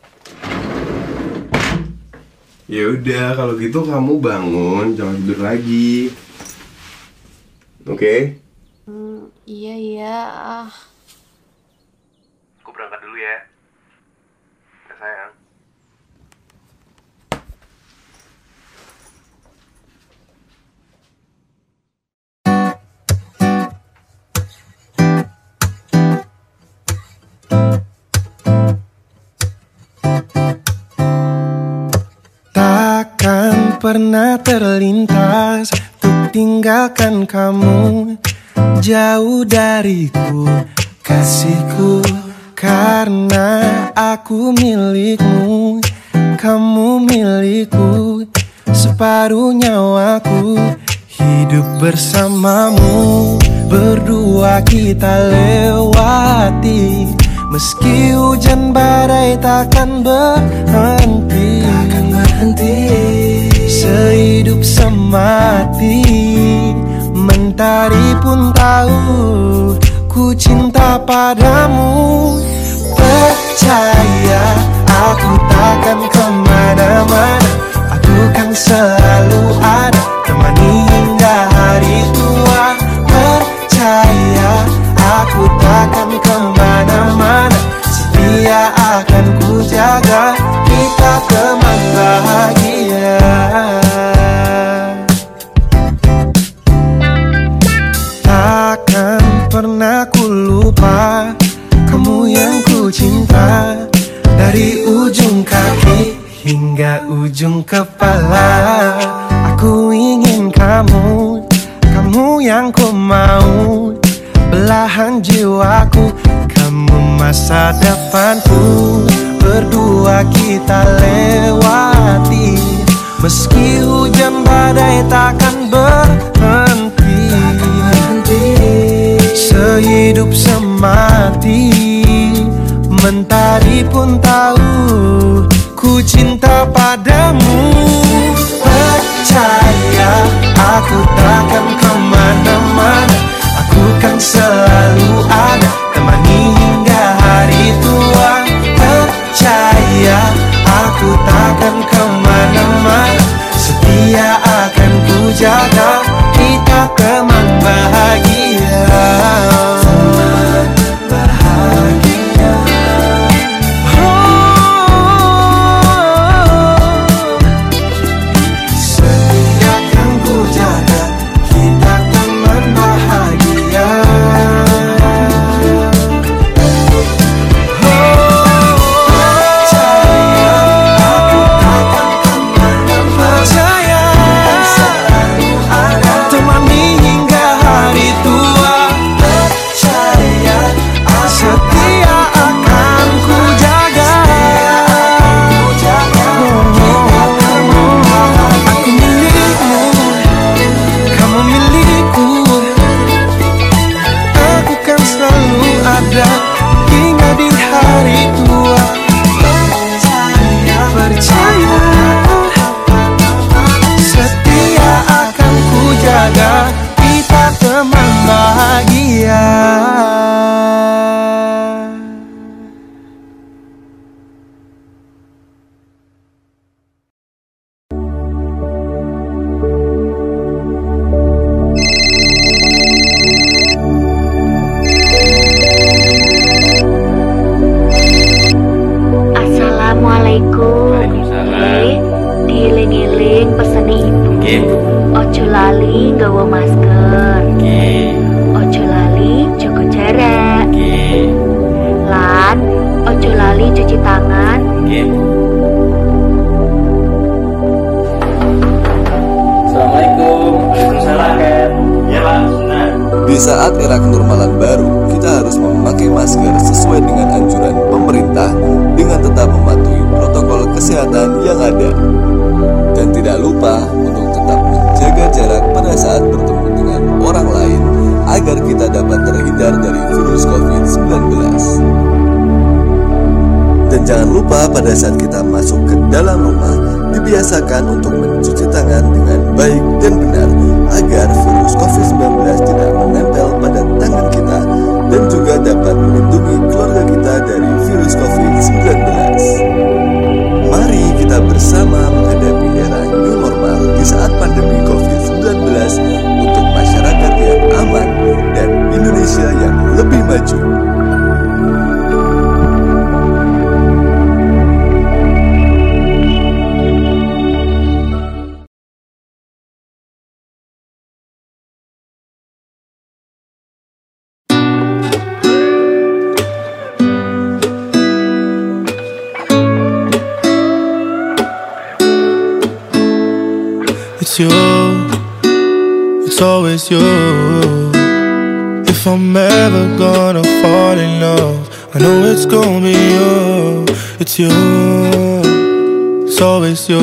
Ya udah, kalau gitu kamu bangun, jangan tidur lagi. Oke? Hmm, iya iya. Ah. Aku berangkat dulu ya. Ya sayang. Pernah terlintas Untuk tinggalkan kamu. Jauh dariku Kasihku Karena aku milikmu. Kamu milikku Separuh nyawaku. Hidup bersamamu Berdua kita lewati. Meski hujan badai takkan berhenti. Takkan berhenti Sehidup semati. Mentari pun tahu Ku cinta padamu. Percaya Aku takkan ke mana-mana. Aku kan selalu ada Temani hingga hari tua. Percaya Aku takkan ke mana-mana. Setia akan ku jaga Kita teman bahagia Ku lupa Kamu yang ku cinta. Dari ujung kaki hingga ujung kepala. Aku ingin kamu Kamu yang ku mau. Belahan jiwaku Kamu masa depanku. Berdua kita lewati. Meski hujan badai takkan berhenti. Sehidup semati. Mentari pun tahu Ku cinta padamu. Percaya Aku takkan ke mana-mana Aku kan selalu ada Temani hingga hari tua. Percaya Aku takkan ke mana-mana It's you, it's always you. If I'm ever gonna fall in love, I know it's gonna be you. It's you, it's always you.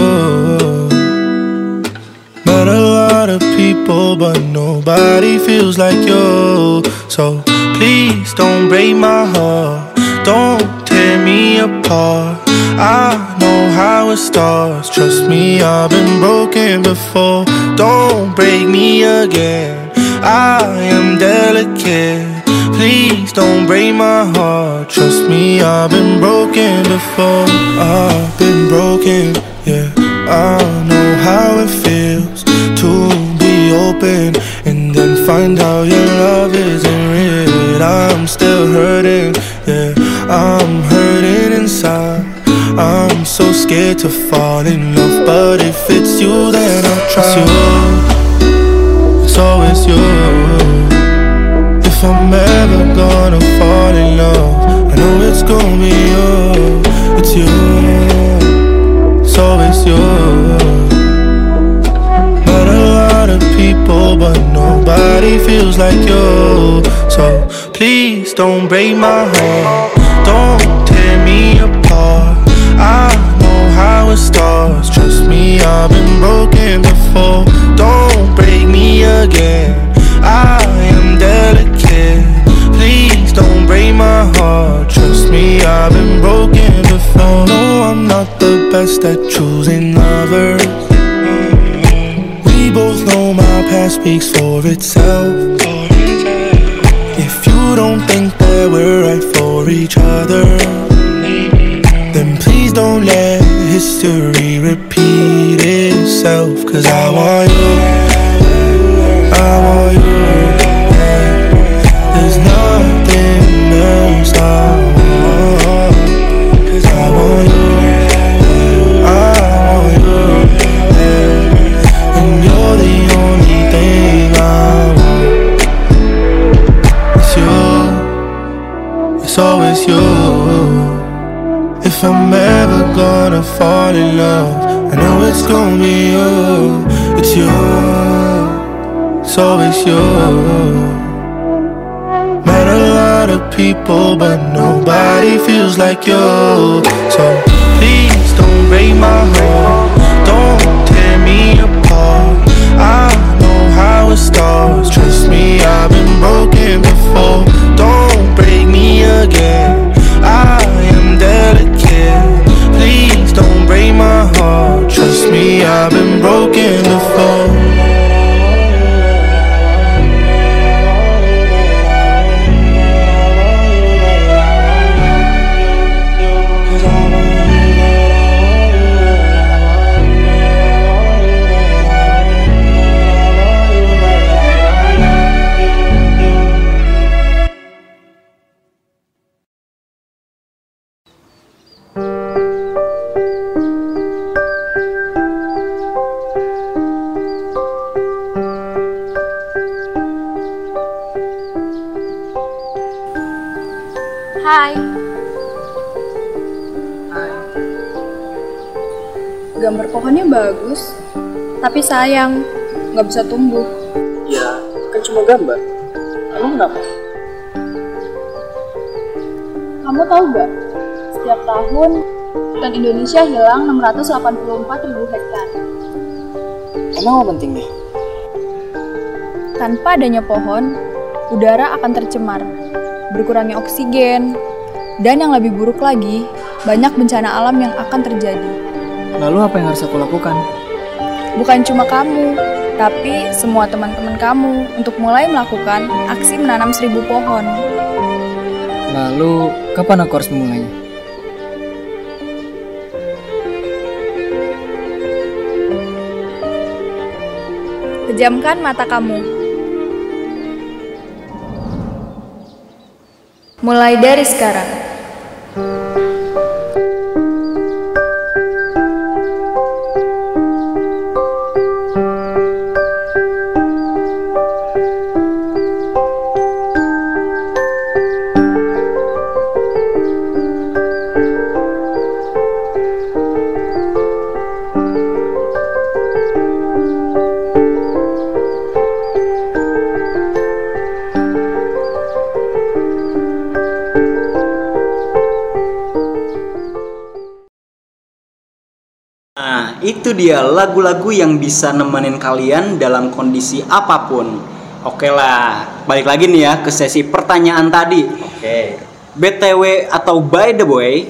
Met a lot of people, but nobody feels like you. So please don't break my heart, don't tear me apart. I know how it starts. Trust me, I've been broken before. Don't break me again. I am delicate. Please don't break my heart. Trust me, I've been broken before. I've been broken, yeah. I know how it feels to be open and then find out your love isn't real. I'm still hurting, yeah. I'm hurting inside. So scared to fall in love, but if it's you, then I'll try. It's you, it's always you. If I'm ever gonna fall in love, I know it's gonna be you. It's you, it's it's you. Met a lot of people, but nobody feels like you. So please don't break my heart. Don't tear me apart. I it starts. Trust me, I've been broken before. Don't break me again. I am delicate. Please don't break my heart. Trust me, I've been broken before. No, I'm not the best at choosing lovers. We both know my past speaks for itself. If you don't think that we're right for each other, then please don't let history repeat itself. Cause I want you, I want you. There's nothing else I want. Cause I want you, I want you. And you're the only thing I want. It's you, it's always you. If I'm fall in love, I know it's gonna be you. It's you, it's always you. Met a lot of people, but nobody feels like you. So please don't break my heart. Don't tear me apart. I know how it starts. Trust me, I've been broken before. Don't break me again. I am delicate. Break my heart. Trust me, I've been broken before. Pohonnya bagus, tapi sayang, nggak bisa tumbuh. Ya, kan cuma gambar. Emang kenapa? Kamu tahu gak? Setiap tahun, hutan Indonesia hilang 684 ribu hektar. Emang apa pentingnya? Tanpa adanya pohon, udara akan tercemar, berkurangnya oksigen, dan yang lebih buruk lagi, banyak bencana alam yang akan terjadi. Lalu apa yang harus aku lakukan? Bukan cuma kamu, tapi semua teman-teman kamu untuk mulai melakukan aksi menanam seribu pohon. Lalu, kapan aku harus memulainya? Pejamkan mata kamu. Mulai dari sekarang. Itu dia lagu-lagu yang bisa nemenin kalian dalam kondisi apa pun. Oke lah, balik lagi nih ya ke sesi pertanyaan tadi. Oke. BTW atau by the way,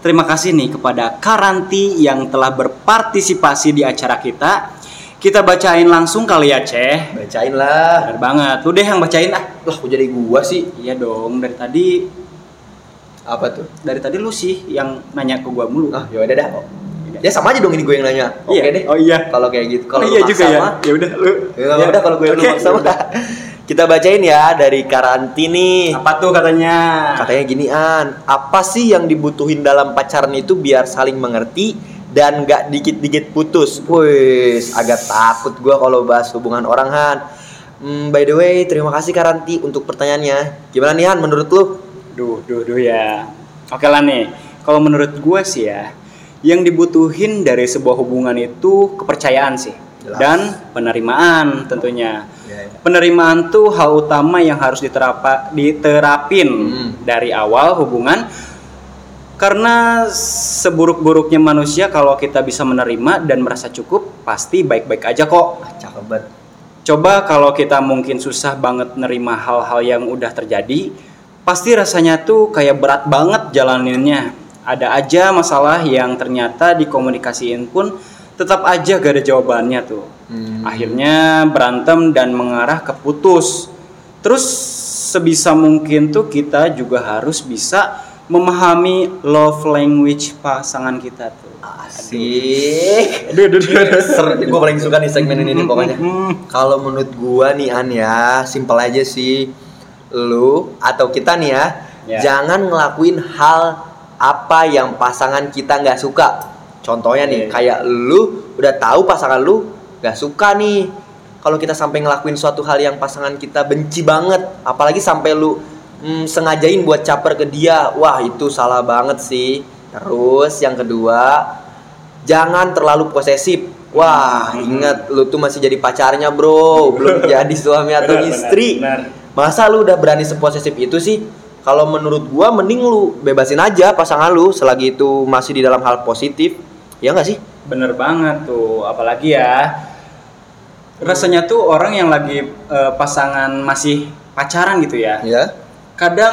terima kasih nih kepada Karanti yang telah berpartisipasi di acara kita. Kita bacain langsung kali ya, Ceh. Bacain lah. Bener banget. Lu deh yang bacain ah. Lah, kok jadi gua sih? Iya dong, dari tadi Apa tuh? dari tadi lu sih yang nanya ke gua mulu. Ah, ya udah dah. Ya sama aja dong ini gue yang nanya. Oke Iya. deh. Oh iya. Kalau kayak gitu. Kalau Oh iya juga maksa ya. Ya udah lu. Ya udah kalau gue yang lu maksa mah. Kita bacain ya dari Karanti nih. Apa tuh katanya? Katanya gini An, apa sih yang dibutuhin dalam pacaran itu biar saling mengerti dan gak dikit-dikit putus? Wih, agak takut gua kalau bahas hubungan orang Han. Hmm, by the way, terima kasih Karanti untuk pertanyaannya. Gimana nih Han menurut lu? Duh, duh, duh ya. Oke lah nih. Kalau menurut gue sih ya, yang dibutuhin dari sebuah hubungan itu kepercayaan sih Jelas. dan penerimaan tentunya. Ya, ya. Penerimaan tuh hal utama yang harus diterapa, diterapin Hmm. dari awal hubungan karena seburuk-buruknya manusia kalau kita bisa menerima dan merasa cukup pasti baik-baik aja kok. Cakep banget. Coba kalau kita mungkin susah banget nerima hal-hal yang udah terjadi, pasti rasanya tuh kayak berat banget jalaninnya. Ada aja masalah yang ternyata dikomunikasiin pun tetap aja gak ada jawabannya tuh. Akhirnya berantem dan mengarah ke putus. Terus sebisa mungkin tuh kita juga harus bisa memahami love language pasangan kita tuh. Asik. Seru. Gue paling suka nih segmen ini nih pokoknya. Kalau menurut gua nih An ya, simpel aja sih. Lu atau kita nih ya, Ya. jangan ngelakuin hal apa yang pasangan kita nggak suka. Contohnya nih, Iya. kayak lu udah tahu pasangan lu nggak suka nih. Kalau kita sampai ngelakuin suatu hal yang pasangan kita benci banget, apalagi sampai lu mm, sengajain buat caper ke dia, wah itu salah banget sih. Terus yang kedua, jangan terlalu posesif. Wah, ingat lu tuh masih jadi pacarnya, Bro. Belum jadi suami atau Benar, benar, istri. benar. Masa lu udah berani seposesif itu sih? Kalau menurut gua mending lu bebasin aja pasangan lu selagi itu masih di dalam hal positif. Ya nggak sih? Bener banget tuh, apalagi ya rasanya tuh orang yang lagi eh, pasangan masih pacaran gitu ya. Ya. Kadang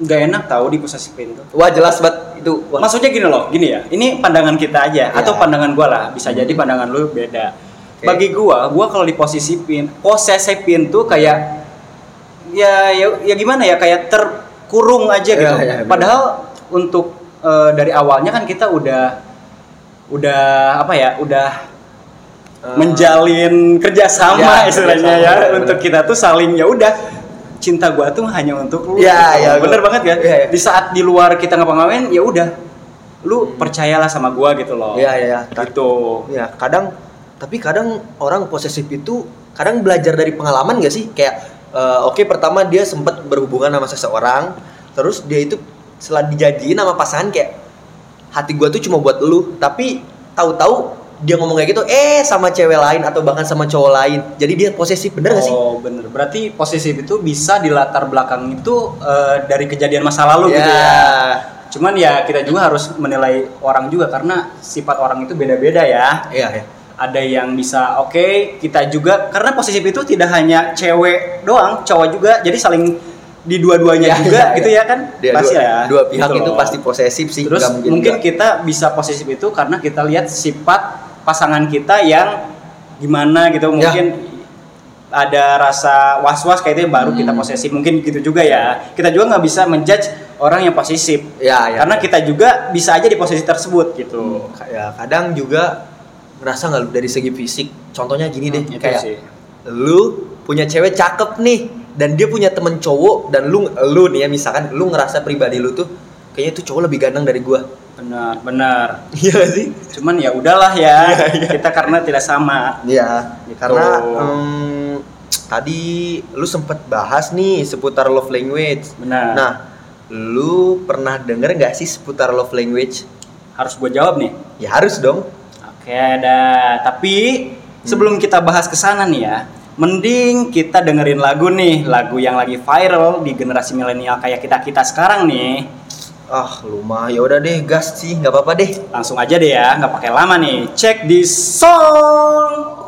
nggak enak tahu diposesifin tuh. Wah, jelas banget itu. Wah. Maksudnya gini loh, gini ya. Ini pandangan kita aja Ya. atau pandangan gua lah, bisa jadi pandangan lu beda. Bagi gua, gua kalau diposesifin, posesifin tuh kayak ya ya, ya gimana ya kayak terkurung aja gitu. Ya, ya. Padahal untuk eh, dari awalnya kan kita udah udah apa ya, udah menjalin kerjasama Ya, istilahnya kerjasama, ya benar, untuk kita tuh saling ya udah cinta gua tuh hanya untuk lu. Ya, gitu. ya, bener gua- banget kan? ya, ya. Di saat di luar kita ngapa-ngapain ya udah lu percayalah sama gua gitu loh. Iya, iya, iya. Gitu. Ya, kadang tapi kadang orang posesif itu kadang belajar dari pengalaman gak sih? Kayak eh, oke pertama dia sempat berhubungan sama seseorang, terus dia itu setelah dijadiin sama pasangan kayak hati gua tuh cuma buat lu, tapi tahu-tahu dia ngomong kayak gitu, eh sama cewek lain atau bahkan sama cowok lain. Jadi dia posesif, bener gak sih? Oh, bener. Berarti posesif itu bisa di latar belakang itu eh, dari kejadian masa lalu gitu Ya. ya. Cuman ya kita juga harus menilai orang juga karena sifat orang itu beda-beda ya. Iya, iya. Ada yang bisa oke, kita juga karena posesif itu tidak hanya cewek doang, cowok juga. Jadi saling di dua-duanya Iya, juga iya, gitu iya. ya kan? Dia pasti dua, ya. dua pihak Gitu itu loh. pasti posesif sih. Terus mungkin nggak. kita bisa posesif itu karena kita lihat sifat pasangan kita yang gimana gitu Ya. mungkin ada rasa was-was kayak itu baru Hmm. kita posesif mungkin gitu juga ya kita juga nggak bisa menjudge orang yang posesif Ya, ya. karena kita juga bisa aja di posisi tersebut gitu ya kadang juga ngerasa nggak lu dari segi fisik contohnya gini deh itu kayak sih. lu punya cewek cakep nih dan dia punya temen cowok dan lu lu nih ya misalkan lu ngerasa pribadi lu tuh kayaknya tuh cowok lebih ganteng dari gua benar benar iya sih cuman ya udahlah ya kita karena tidak sama Iya, Gitu. karena em, tadi lu sempet bahas nih seputar love language. Benar. Nah, lu pernah denger nggak sih seputar love language? harus gue jawab nih Ya harus dong. Oke, ada. Tapi sebelum kita bahas ke sana nih ya, mending kita dengerin lagu nih, lagu yang lagi viral di generasi milenial kayak kita-kita sekarang nih. Ah, lu mah ya udah deh, gas sih, nggak apa-apa deh. Langsung aja deh ya, nggak pakai lama nih. Cek di song.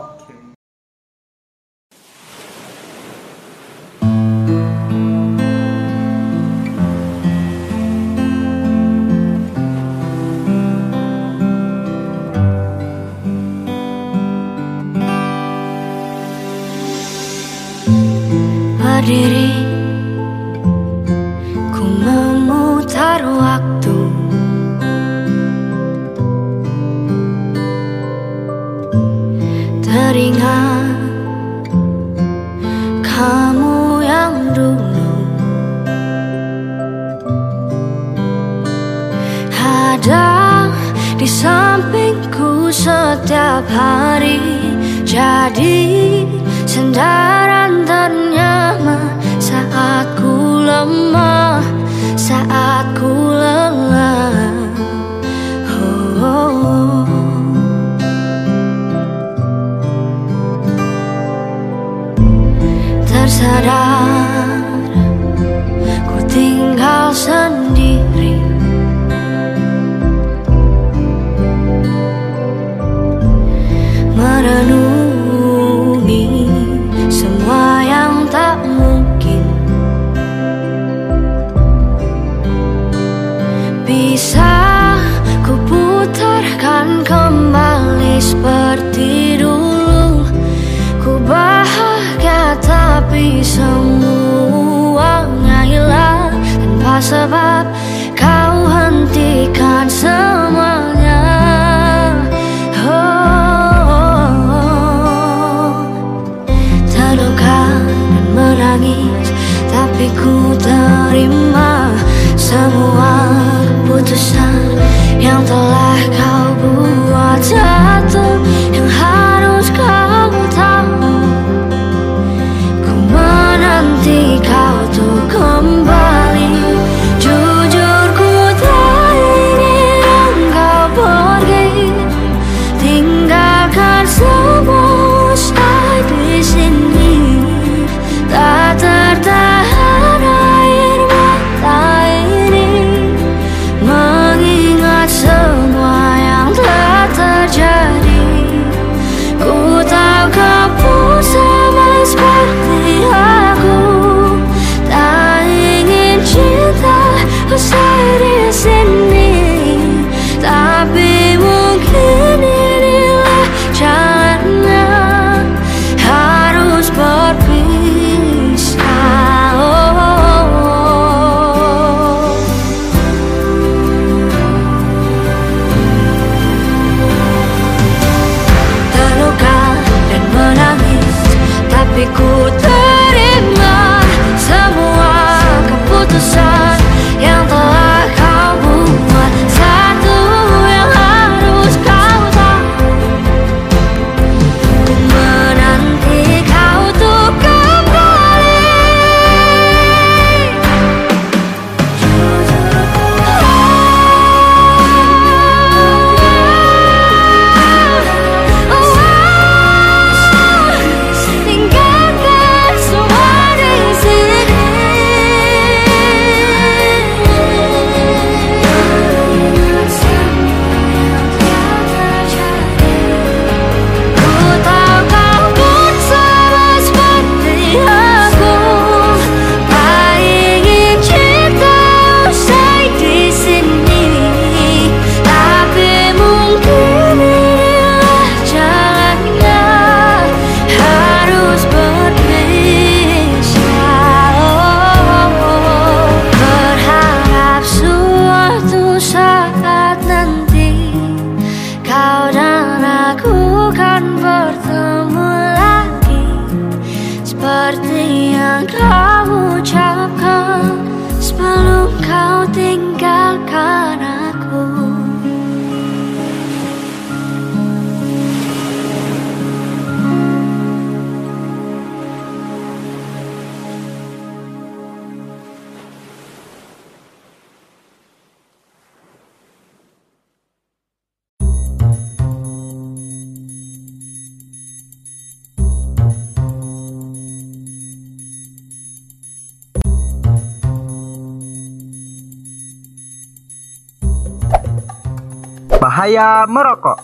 Bahaya merokok.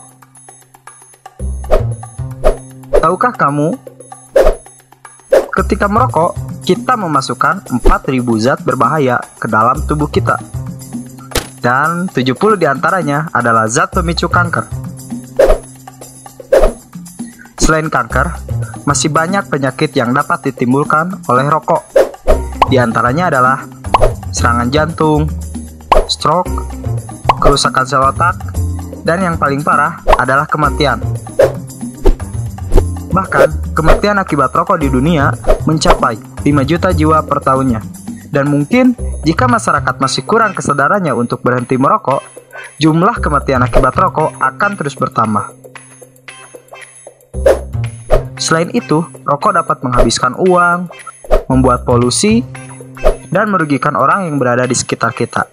Tahukah kamu? Ketika merokok, kita memasukkan 4000 zat berbahaya ke dalam tubuh kita. Dan 70 di antaranya adalah zat pemicu kanker. Selain kanker, masih banyak penyakit yang dapat ditimbulkan oleh rokok. Di antaranya adalah serangan jantung, stroke, kerusakan sel otak, dan yang paling parah adalah kematian. Bahkan, kematian akibat rokok di dunia mencapai 5 juta jiwa per tahunnya. Dan mungkin jika masyarakat masih kurang kesadarannya untuk berhenti merokok, jumlah kematian akibat rokok akan terus bertambah. Selain itu, rokok dapat menghabiskan uang, membuat polusi, dan merugikan orang yang berada di sekitar kita.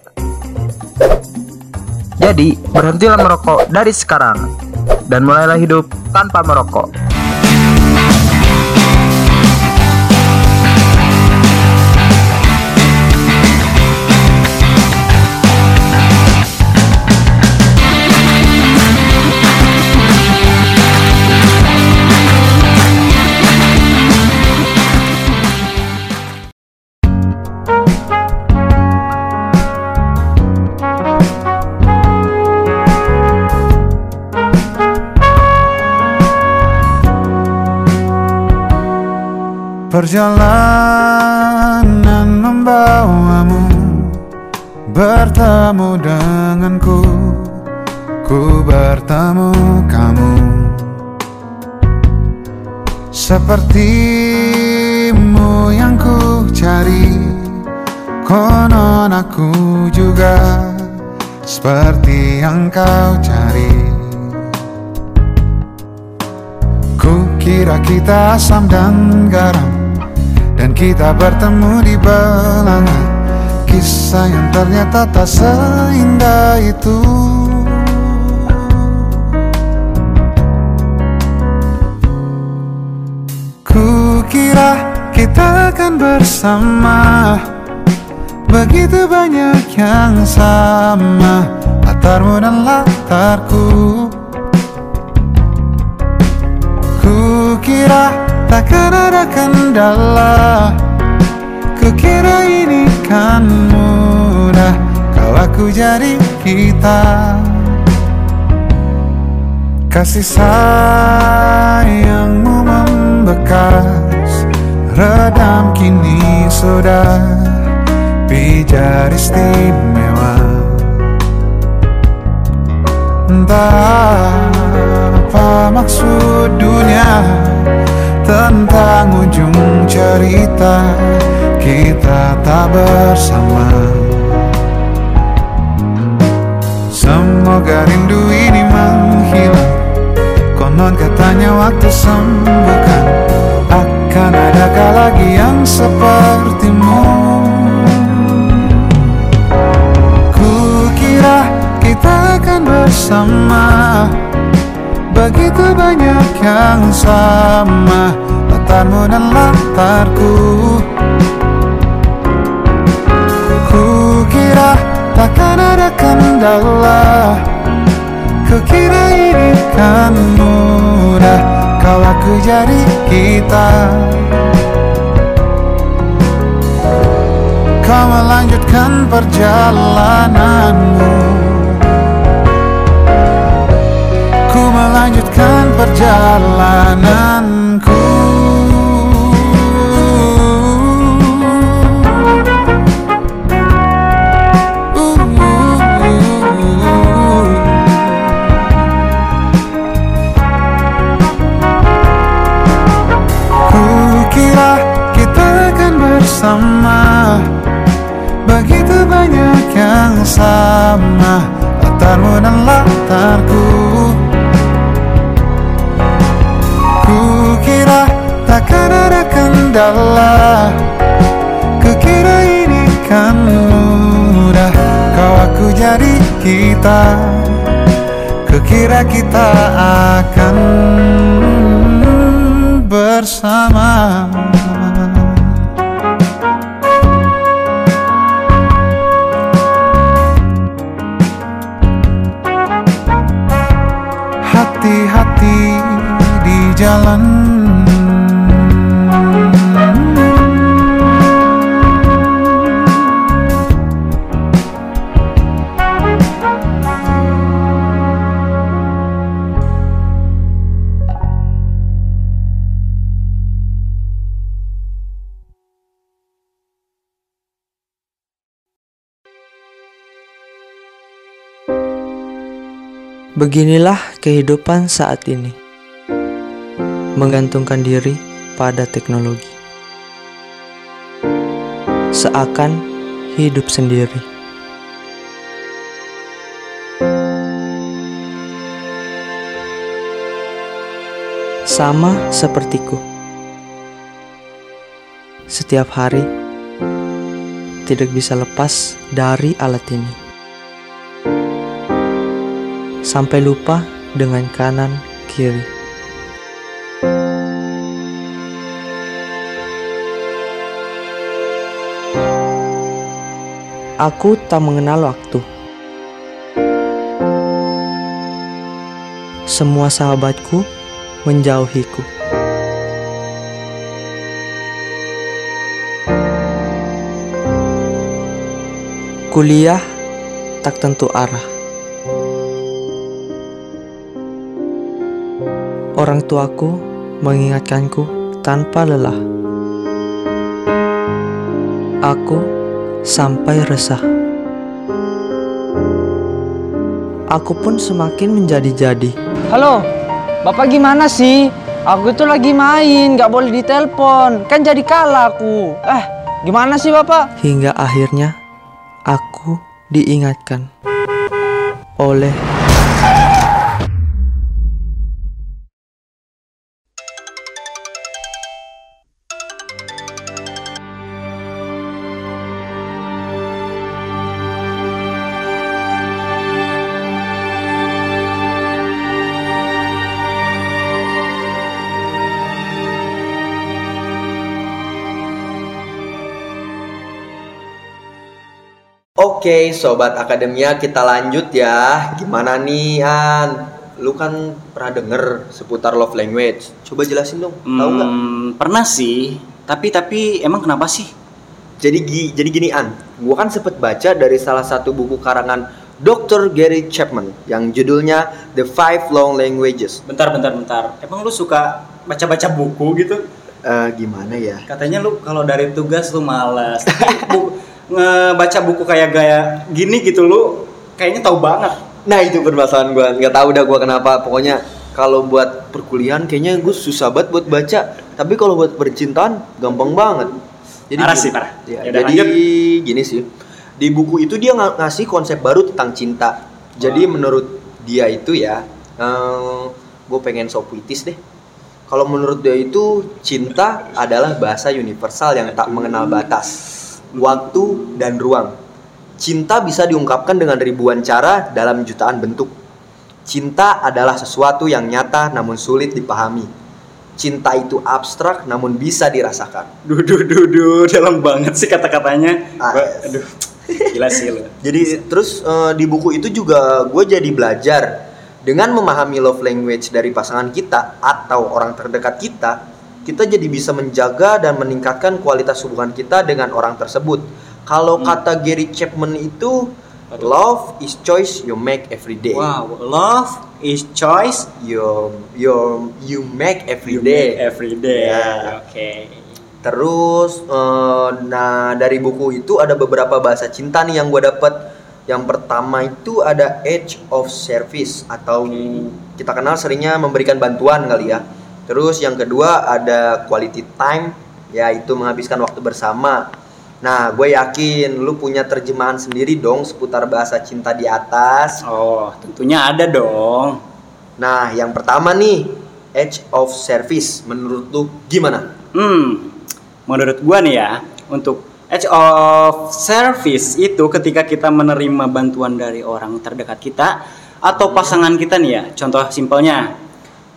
Jadi, berhentilah merokok dari sekarang dan mulailah hidup tanpa merokok. Perjalanan membawamu Bertemu denganku. Ku bertemu kamu. Sepertimu yang ku cari Konon aku juga seperti yang kau cari. Ku kira kita asam dan garam Dan kita bertemu di belanga Kisah yang ternyata tak seindah itu. Ku kira kita akan bersama. Begitu banyak yang sama. Latarmu dan latarku. Ku kira takkan ada kendala. Kukira ini kan mudah Kau aku jadi kita. Kasih sayangmu membekas Redam kini sudah. Pijar istimewa. Entah apa maksud dunia Tentang ujung cerita Kita tak bersama. Semoga rindu ini menghilang. Konon katanya waktu sembuhkan. Akan adakah lagi yang sepertimu? Kukira kita akan bersama Begitu banyak yang sama Latarmu dan latarku Kukira takkan ada kendala. Kukira ini kan mudah Kau aku jadi kita. Kau melanjutkan perjalananmu melanjutkan perjalananku. Kukira kita akan bersama. Begitu banyak yang sama. Latarmu dan latarku takkan ada kendala Kukira ini kan mudah. Kau aku jadi kita Kukira kita akan bersama. Hati-hati di jalan Beginilah kehidupan saat ini. Menggantungkan diri pada teknologi. Seakan hidup sendiri. Sama sepertiku. Setiap hari tidak bisa lepas dari alat ini sampai lupa dengan kanan kiri. Aku tak mengenal waktu. Semua sahabatku menjauhiku. Kuliah tak tentu arah. Orang tuaku mengingatkanku tanpa lelah. Aku sampai resah. Aku pun semakin menjadi-jadi. Halo, Bapak gimana sih? Aku tuh lagi main, gak boleh ditelepon. Kan jadi kalah aku. Eh, Gimana sih Bapak? Hingga akhirnya aku diingatkan oleh Oke, sobat akademia kita lanjut ya. Gimana nih An? Lu kan pernah denger seputar love language. Coba jelasin dong. Tahu nggak? Hmm, pernah sih. Tapi tapi emang kenapa sih? Jadi gi- jadi gini An, gua kan sempet baca dari salah satu buku karangan Dr. Gary Chapman yang judulnya The Five Long Languages. Bentar bentar bentar. Emang lu suka baca-baca buku gitu? Eh, gimana ya? Katanya lu kalau dari tugas lu malas. Tapi bu- ngebaca buku kayak gaya gini gitu lu kayaknya tahu banget. Nah itu permasalahan gua nggak tahu dah gua kenapa. Pokoknya kalau buat perkuliahan kayaknya gue susah banget buat baca. Tapi kalau buat percintaan gampang banget. Parah gini- sih, parah. Ya, Yaudah, jadi gini sih. Di buku itu dia ng- ngasih konsep baru tentang cinta. Jadi menurut dia itu ya, gue pengen so puitis deh. Kalau menurut dia itu cinta adalah bahasa universal yang tak mengenal batas, waktu dan ruang. Cinta bisa diungkapkan dengan ribuan cara dalam jutaan bentuk. Cinta adalah sesuatu yang nyata namun sulit dipahami. Cinta itu abstrak namun bisa dirasakan. Duh duh duh duh dalam banget sih kata-katanya. Gua- Aduh. Gila sih lu. Jadi terus eh, di buku itu juga gue jadi belajar dengan memahami love language dari pasangan kita atau orang terdekat kita, kita jadi bisa menjaga dan meningkatkan kualitas hubungan kita dengan orang tersebut. Kalau kata Gary Chapman itu love is choice you make every day. Wow, love is choice you you you make every you day. make every day. Ya. Oke. Terus, eh, nah dari buku itu ada beberapa bahasa cinta nih yang gue dapet. Yang pertama itu ada Age of Service atau kita kenal seringnya memberikan bantuan kali ya. Terus yang kedua ada Quality Time, yaitu menghabiskan waktu bersama. Nah, gue yakin lu punya terjemahan sendiri dong seputar bahasa cinta di atas. Oh, tentunya ada dong. Nah, yang pertama nih, Age of Service. Menurut lu gimana? Hmm, menurut gua nih ya, untuk edge of service itu ketika kita menerima bantuan dari orang terdekat kita atau pasangan kita nih ya. Contoh simpelnya,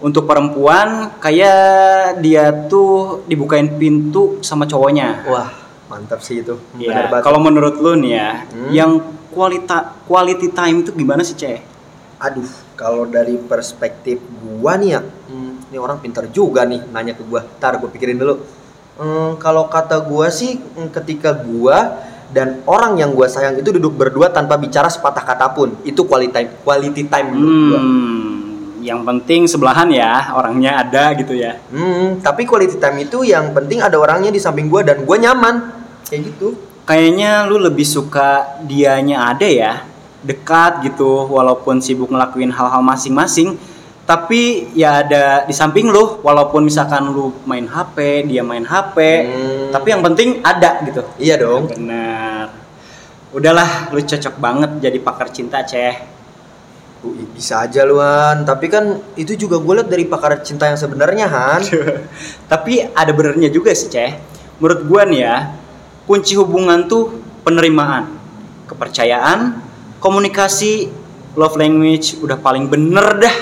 untuk perempuan kayak dia tuh dibukain pintu sama cowoknya. Wah, mantap sih itu. Ya, kalau menurut lu nih ya, Hmm. yang kualita quality time itu gimana sih, Ceh? Aduh, kalau dari perspektif gua nih ya, hmm, ini orang pintar juga nih nanya ke gua. Ntar gua pikirin dulu. Hmm, kalau kata gua sih, hmm, ketika gua dan orang yang gua sayang itu duduk berdua tanpa bicara sepatah kata pun, itu quality time, quality time menurut gua. Hmm, yang penting sebelahan ya, orangnya ada gitu ya. Hmm, tapi quality time itu yang penting ada orangnya di samping gua dan gua nyaman. Kayak gitu. Kayaknya lu lebih suka dianya ada ya, dekat gitu, walaupun sibuk ngelakuin hal-hal masing-masing, tapi ya ada di samping lu, walaupun misalkan lu main HP, dia main HP, tapi yang penting ada gitu. Iya dong. Benar. Udahlah, lu cocok banget jadi pakar cinta, Ceh. Ui, bisa aja luan, tapi kan itu juga gue liat dari pakar cinta yang sebenarnya Han. Tapi ada benernya juga sih, Ceh. Menurut gua nih ya, kunci hubungan tuh penerimaan, kepercayaan, komunikasi, love language udah paling bener dah.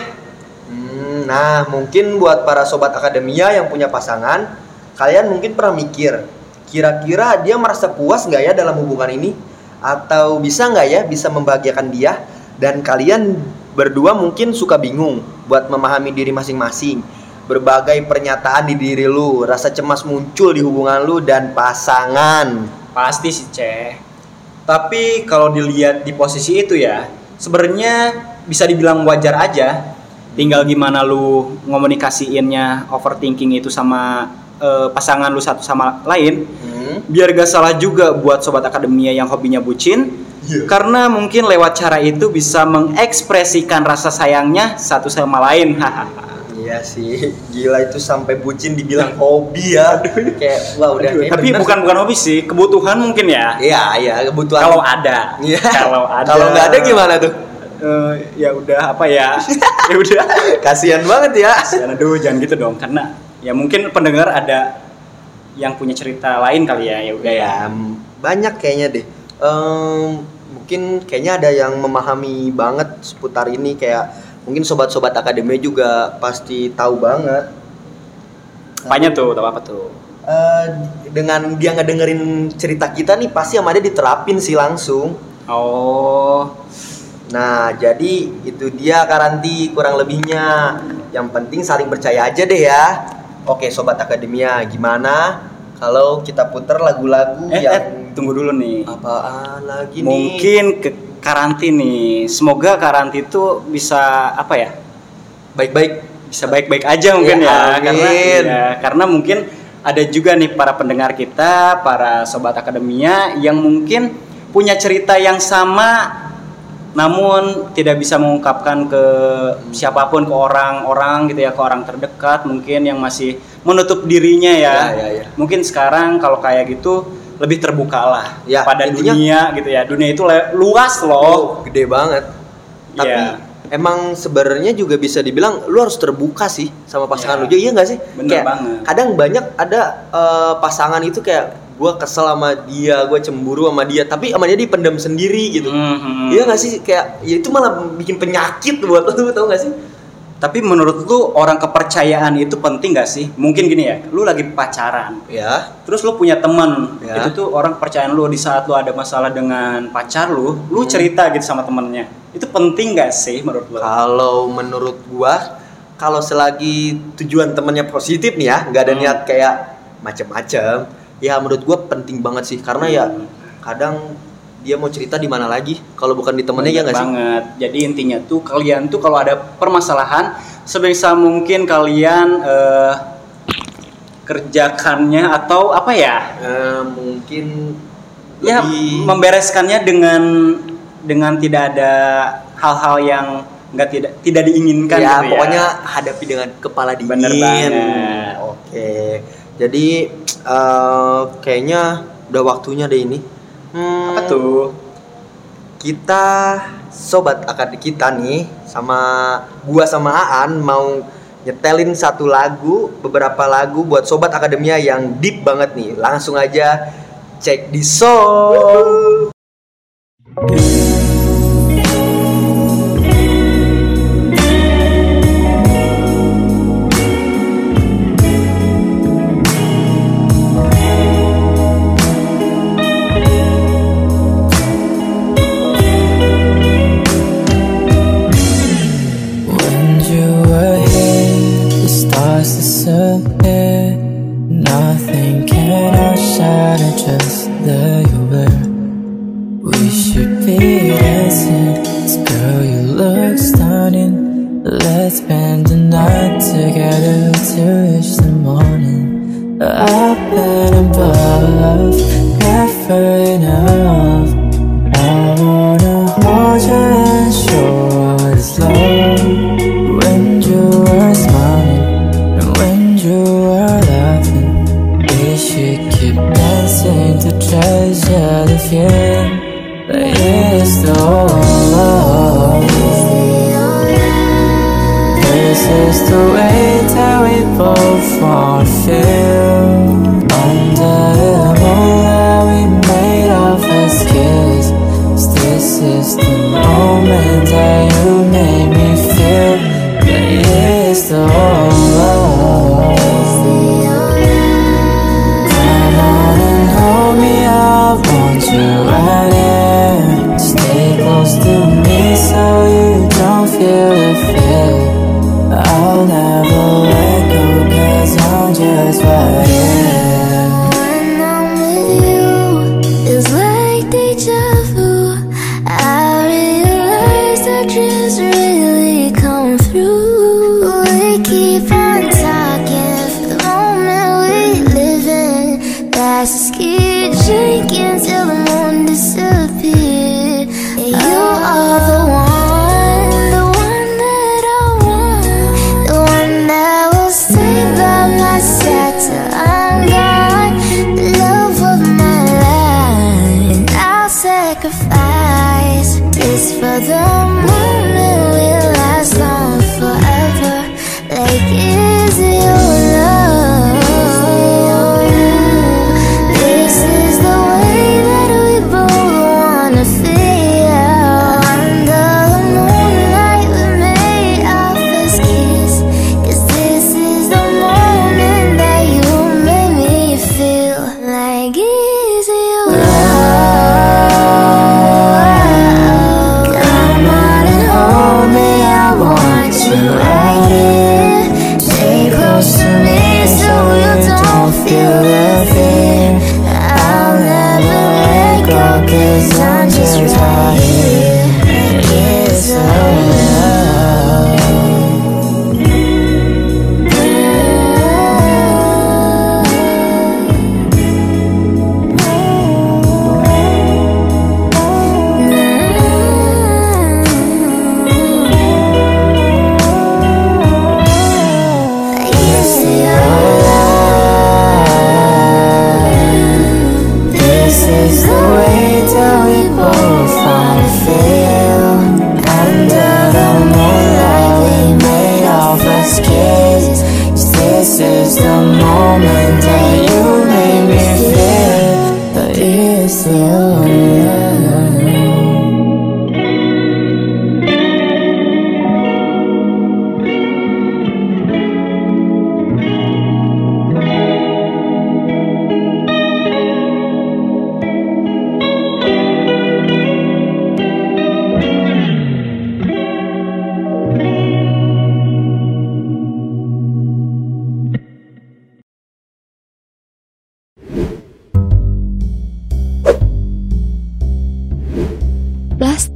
Hmm, nah, mungkin buat para sobat akademia yang punya pasangan, kalian mungkin pernah mikir, kira-kira dia merasa puas nggak ya dalam hubungan ini? Atau bisa nggak ya bisa membahagiakan dia? Dan kalian berdua mungkin suka bingung buat memahami diri masing-masing. Berbagai pernyataan di diri lu, rasa cemas muncul di hubungan lu dan pasangan. Pasti sih, Ceh. Tapi kalau dilihat di posisi itu ya, sebenarnya bisa dibilang wajar aja. Tinggal gimana lu ngomunikasiinnya overthinking itu sama eh, pasangan lu satu sama lain. Biar gak salah juga buat sobat akademia yang hobinya bucin. Karena mungkin lewat cara itu bisa mengekspresikan rasa sayangnya satu sama lain. Iya sih, gila itu sampai bucin dibilang hobi ya. Kayak wah udah kayak tapi bukan sih. bukan hobi sih, kebutuhan mungkin ya. Iya, iya, kebutuhan. Kalau ada. Iya. Kalau ada. Kalau nggak ada gimana tuh? Eh, ya udah apa ya? ya udah. Kasihan banget ya. Kasihan aduh jangan gitu dong karena ya mungkin pendengar ada yang punya cerita lain kali ya. Ya udah ya. Banyak kayaknya deh. Em, mungkin kayaknya ada yang memahami banget seputar ini kayak mungkin sobat-sobat akademi juga pasti tahu banget. Apanya tuh? Tahu apa tuh? Eh, dengan dia ngedengerin cerita kita nih pasti sama dia diterapin sih langsung. Oh. Nah, jadi itu dia karanti kurang lebihnya. Yang penting saling percaya aja deh ya. Oke, sobat akademia, gimana kalau kita puter lagu-lagu Eh, yang eh, tunggu dulu nih. apaan lagi nih? Mungkin ke karanti nih. Semoga karanti itu bisa apa ya? Baik-baik. Bisa baik-baik aja mungkin Ya, ya. Karena ya, karena mungkin ada juga nih para pendengar kita, para sobat akademia yang mungkin punya cerita yang sama namun tidak bisa mengungkapkan ke siapa pun ke orang-orang gitu ya ke orang terdekat mungkin yang masih menutup dirinya ya, Ya, ya, ya. mungkin sekarang kalau kayak gitu lebih terbuka lah Ya, pada intinya- dunia gitu ya dunia itu luas loh gede banget. Tapi Iya. emang sebenarnya juga bisa dibilang lu harus terbuka sih sama pasangan Iya. lu juga iya nggak sih? Bener Kayak banget. Kadang banyak ada eh, pasangan itu kayak gua kesel sama dia, gua cemburu sama dia, tapi sama dia dipendam sendiri gitu. Hmm, Iya nggak sih? Kayak ya itu malah bikin penyakit buat lu tau gak sih? Tapi menurut lu orang kepercayaan itu penting gak sih? Mungkin gini ya, lu lagi pacaran, Ya. terus lu punya teman, Ya. itu tuh orang kepercayaan lu di saat lu ada masalah dengan pacar lu, lu cerita gitu sama temennya. Itu penting gak sih menurut lu? Kalau menurut gua, kalau selagi tujuan temennya positif nih ya, nggak ada Hmm. niat kayak macem-macem, ya menurut gua penting banget sih karena ya Hmm. kadang dia mau cerita di mana lagi kalau bukan di temennya ya nggak sih? banget. Jadi intinya tuh kalian tuh kalau ada permasalahan sebisa mungkin kalian eh, kerjakannya atau apa ya? Eh, mungkin ya lebih- membereskannya dengan dengan tidak ada hal-hal yang nggak tidak tidak diinginkan ya gitu pokoknya hadapi dengan kepala dingin. Bener banget. Oke. Jadi eh, kayaknya udah waktunya deh ini. Hmm, Apa tuh? Kita sobat akad kita nih sama gua sama Aan mau nyetelin satu lagu, beberapa lagu buat sobat akademia yang deep banget nih. Langsung aja cek di song.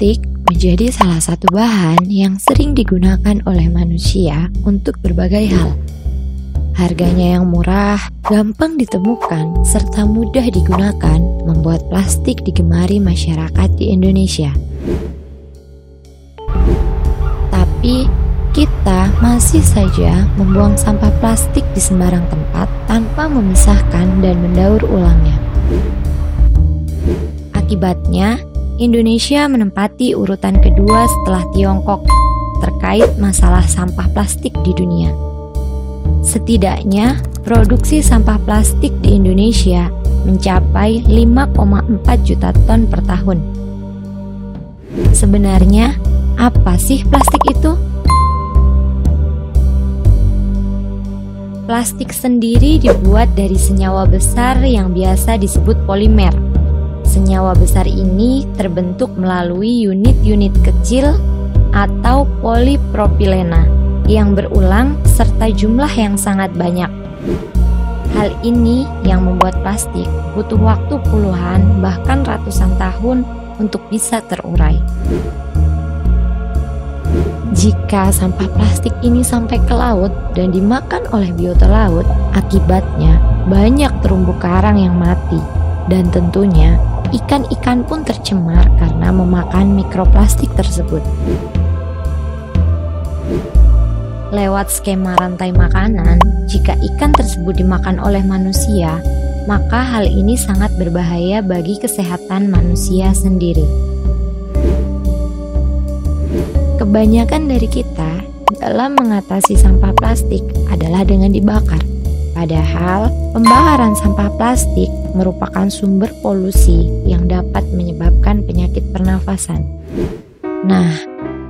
Plastik menjadi salah satu bahan yang sering digunakan oleh manusia untuk berbagai hal. Harganya yang murah, gampang ditemukan, serta mudah digunakan membuat plastik digemari masyarakat di Indonesia. Tapi, kita masih saja membuang sampah plastik di sembarang tempat tanpa memisahkan dan mendaur ulangnya. Akibatnya, Indonesia menempati urutan kedua setelah Tiongkok terkait masalah sampah plastik di dunia. Setidaknya, produksi sampah plastik di Indonesia mencapai 5,4 juta ton per tahun. Sebenarnya, apa sih plastik itu? Plastik sendiri dibuat dari senyawa besar yang biasa disebut polimer. Senyawa besar ini terbentuk melalui unit-unit kecil atau polipropilena yang berulang serta jumlah yang sangat banyak. Hal ini yang membuat plastik butuh waktu puluhan bahkan ratusan tahun untuk bisa terurai. Jika sampah plastik ini sampai ke laut dan dimakan oleh biota laut, akibatnya banyak terumbu karang yang mati dan tentunya ikan-ikan pun tercemar karena memakan mikroplastik tersebut. Lewat skema rantai makanan, jika ikan tersebut dimakan oleh manusia, maka hal ini sangat berbahaya bagi kesehatan manusia sendiri. Kebanyakan dari kita dalam mengatasi sampah plastik adalah dengan dibakar. Padahal, pembakaran sampah plastik merupakan sumber polusi yang dapat menyebabkan penyakit pernafasan. Nah,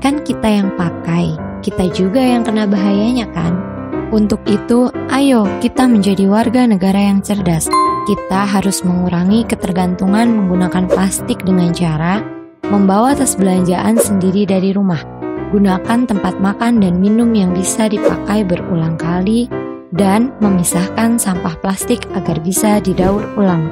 kan kita yang pakai, kita juga yang kena bahayanya kan? Untuk itu, ayo kita menjadi warga negara yang cerdas. Kita harus mengurangi ketergantungan menggunakan plastik dengan cara membawa tas belanjaan sendiri dari rumah. Gunakan tempat makan dan minum yang bisa dipakai berulang kali dan memisahkan sampah plastik agar bisa didaur ulang.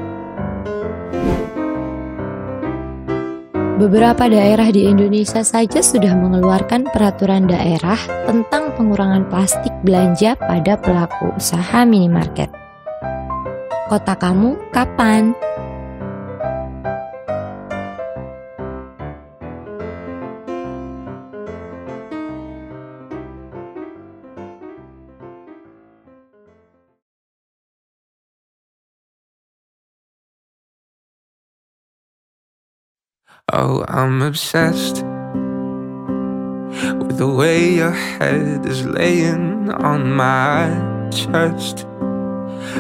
Beberapa daerah di Indonesia saja sudah mengeluarkan peraturan daerah tentang pengurangan plastik belanja pada pelaku usaha minimarket. Kota kamu kapan? Oh, I'm obsessed with the way your head is laying on my chest.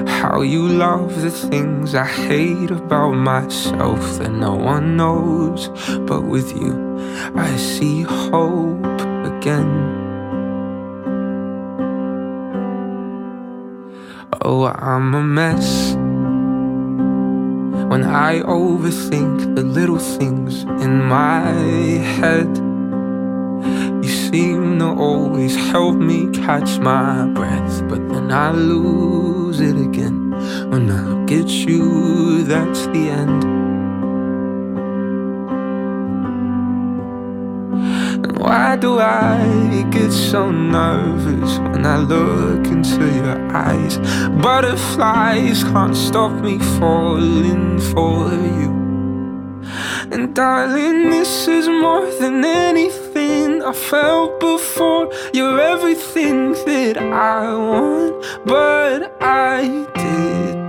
How you love the things I hate about myself that no one knows. But with you, I see hope again. Oh, I'm a mess. When I overthink the little things in my head, you seem to always help me catch my breath. But then I lose it again. When I look at you, that's the end. Why do I get so nervous when I look into your eyes? Butterflies can't stop me falling for you. And darling, this is more than anything I felt before. You're everything that I want, but I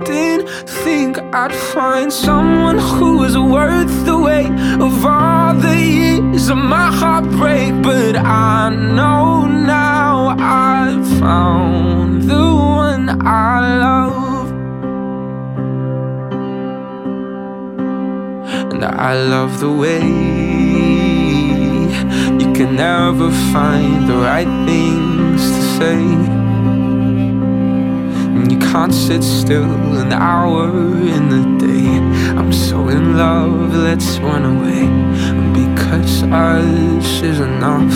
didn't think I'd find someone who was worth the weight of all the years of my heartbreak. But I know now now I've found the one I love. And I love the way you can never find the right things to say. And you can't sit still an hour in the day. I'm so in love, let's run away. Because us is enough.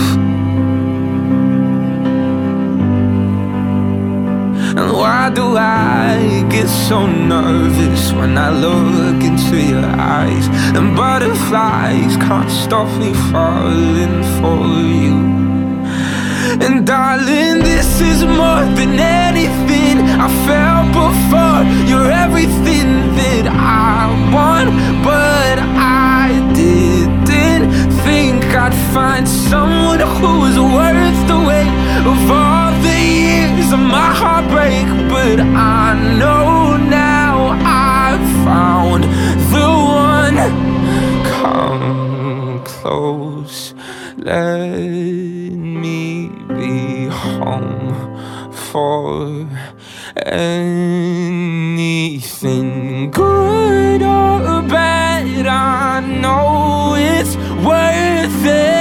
And why do I get so nervous when I look into your eyes? And butterflies can't stop me falling for you. And darling, this is more than anything I felt before. You're everything that I want, but I'd find someone who was worth the weight of all the years of my heartbreak. But I know now I've found the one. Come close, let me be home for anything good or bad. I know it's worth it.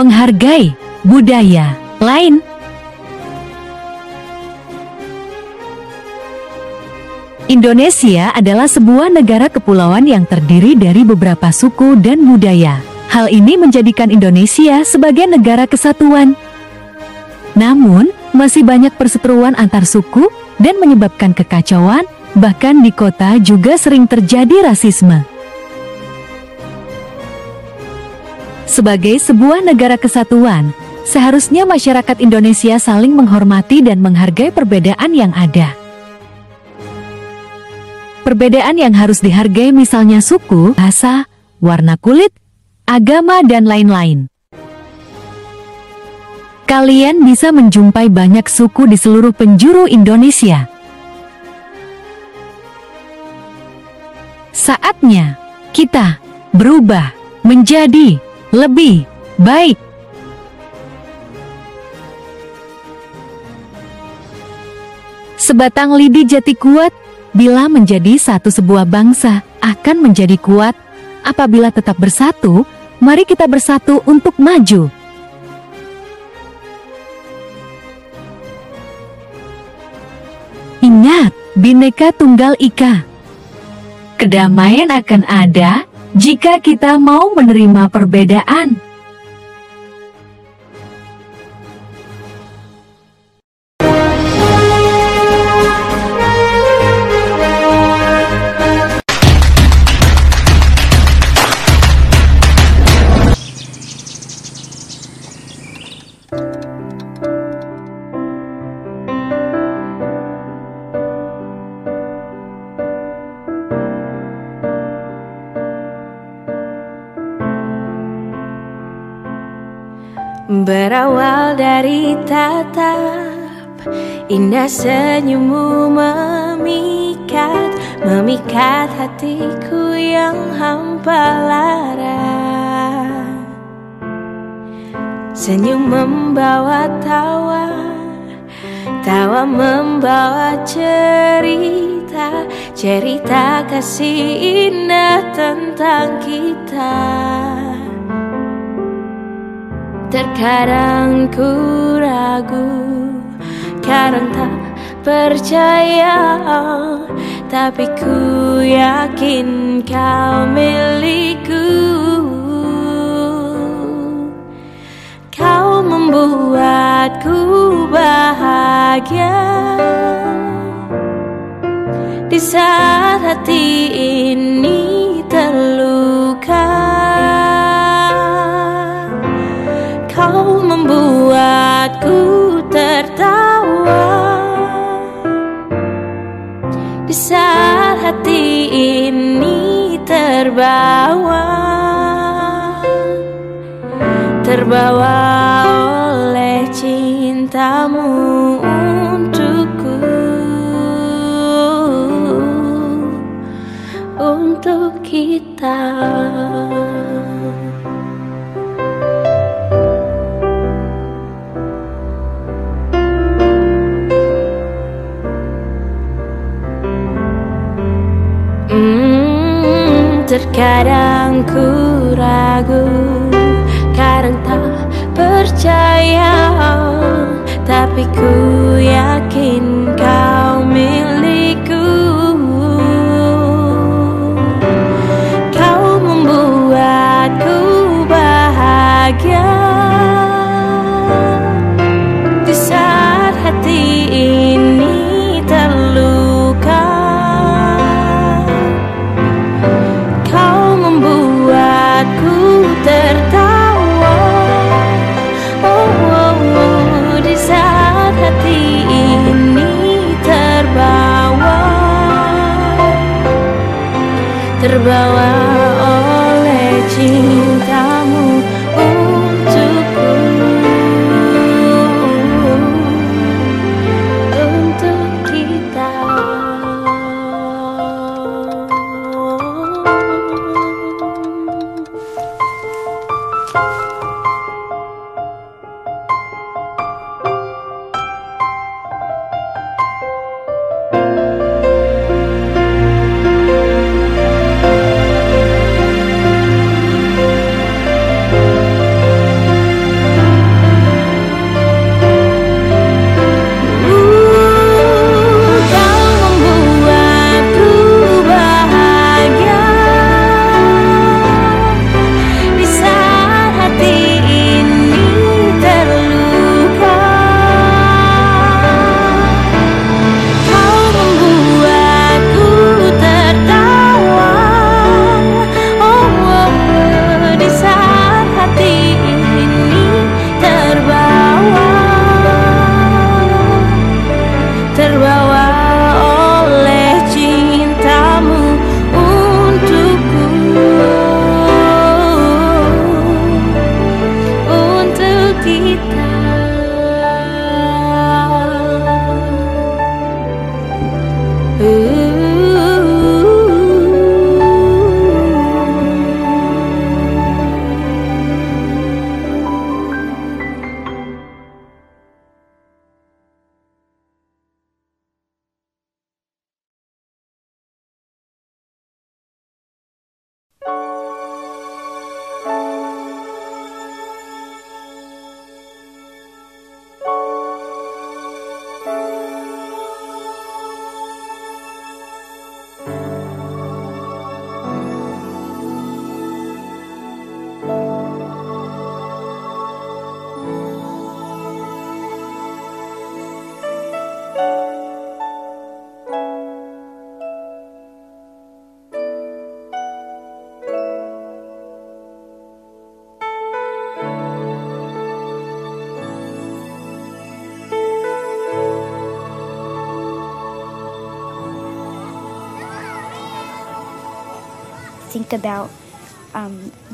Menghargai budaya lain. Indonesia adalah sebuah negara kepulauan yang terdiri dari beberapa suku dan budaya. Hal ini menjadikan Indonesia sebagai negara kesatuan. Namun, masih banyak perseteruan antar suku dan menyebabkan kekacauan, bahkan di kota juga sering terjadi rasisme. Sebagai sebuah negara kesatuan, seharusnya masyarakat Indonesia saling menghormati dan menghargai perbedaan yang ada. Perbedaan yang harus dihargai misalnya suku, bahasa, warna kulit, agama, dan lain-lain. Kalian bisa menjumpai banyak suku di seluruh penjuru Indonesia. Saatnya kita berubah menjadi lebih baik. Sebatang lidi jati kuat bila menjadi satu sebuah bangsa akan menjadi kuat apabila tetap bersatu. Mari kita bersatu untuk maju. Ingat, Bhinneka Tunggal Ika. Kedamaian akan ada jika kita mau menerima perbedaan. Tatap. Indah senyummu memikat Memikat hatiku yang hampa lara Senyum membawa tawa Tawa membawa cerita Cerita kasih indah tentang kita Terkadang ku ragu Kadang tak percaya. Tapi ku yakin kau milikku. Kau membuatku bahagia. Di saat hati ini saat hati ini terbawa. Terbawa oleh cintamu terkadang ku ragu, kadang tak percaya, tapi ku yakin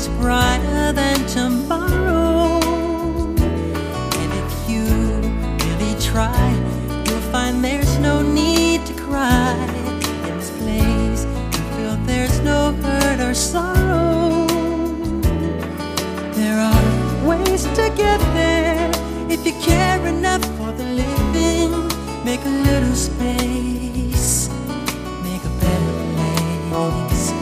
is brighter than tomorrow. And if you really try, you'll find there's no need to cry. In this place, you feel there's no hurt or sorrow. There are ways to get there if you care enough for the living. Make a little space, make a better place.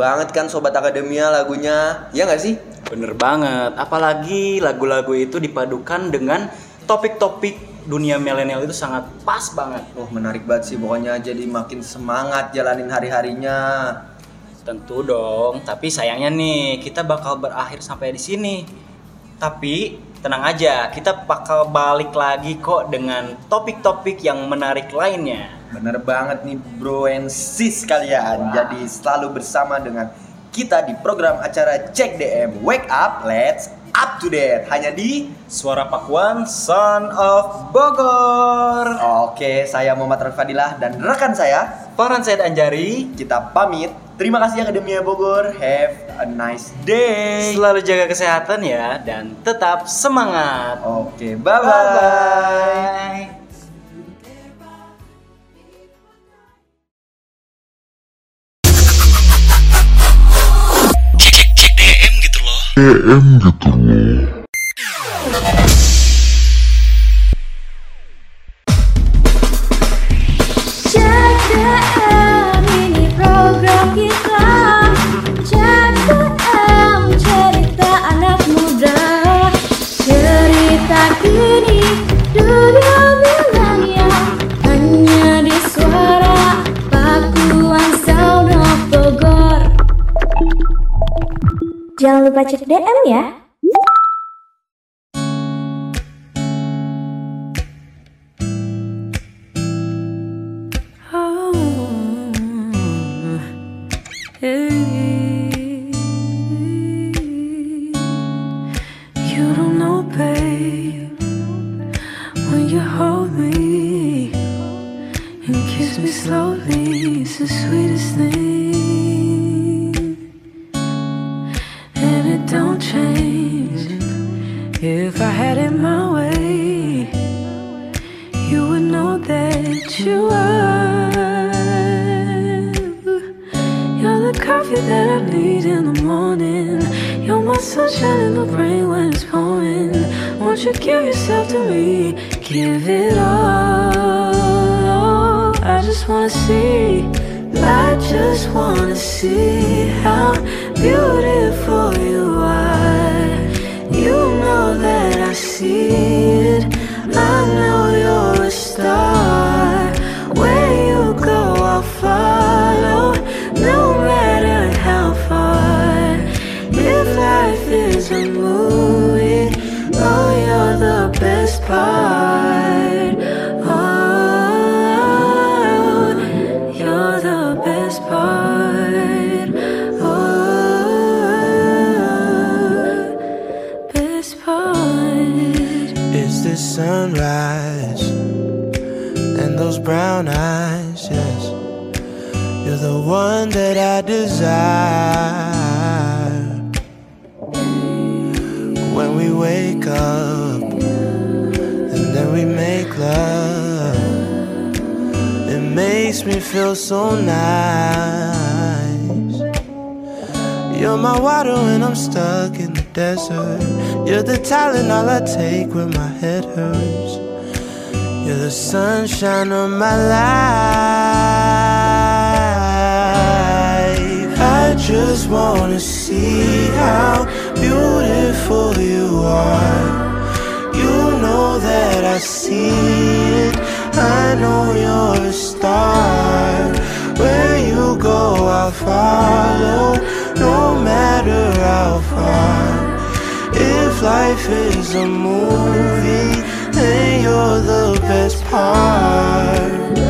banget kan sobat akademia lagunya. Ya gak sih? Bener banget. Apalagi lagu-lagu itu dipadukan dengan topik-topik dunia milenial itu sangat pas banget. Wah oh, menarik banget sih. Pokoknya jadi makin semangat jalanin hari-harinya. Tentu dong. Tapi sayangnya nih kita bakal berakhir sampai di sini. Tapi tenang aja. Kita bakal balik lagi kok dengan topik-topik yang menarik lainnya. Bener banget nih bro and sis kalian. Jadi selalu bersama dengan kita di program acara Cek DM Wake Up Let's Up to Date hanya di Suara Pakuan Son of Bogor. Oke, saya Muhammad Rafadilah dan rekan saya Farhan Said Anjari. Kita pamit. Terima kasih Akademia Bogor. Have a nice day. Selalu jaga kesehatan ya dan tetap semangat. Oke, bye bye. DM gitu loh. CDM Jangan lupa cek DM ya is a movie, oh, you're the best part. Oh, you're the best part. Oh, best part. Is this sunrise and those brown eyes? Yes, you're the one that I desire. Feel so nice. You're my water when I'm stuck in the desert. You're the talent all I take when my head hurts. You're the sunshine of my life. I just wanna see how beautiful you are. You know that I see it. I know you're a star. Where you go, I'll follow, no matter how far. If life is a movie, then you're the best part.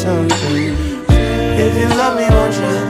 Something? If you love me, won't you?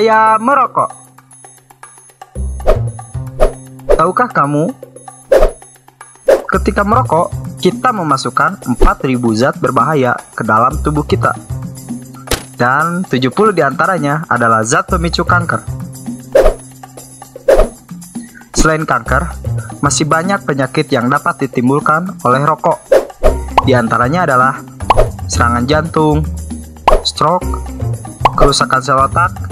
Bahaya merokok. Tahukah kamu? Ketika merokok, kita memasukkan 4000 zat berbahaya ke dalam tubuh kita. Dan 70 di antaranya adalah zat pemicu kanker. Selain kanker, masih banyak penyakit yang dapat ditimbulkan oleh rokok. Di antaranya adalah serangan jantung, stroke, kerusakan sel otak,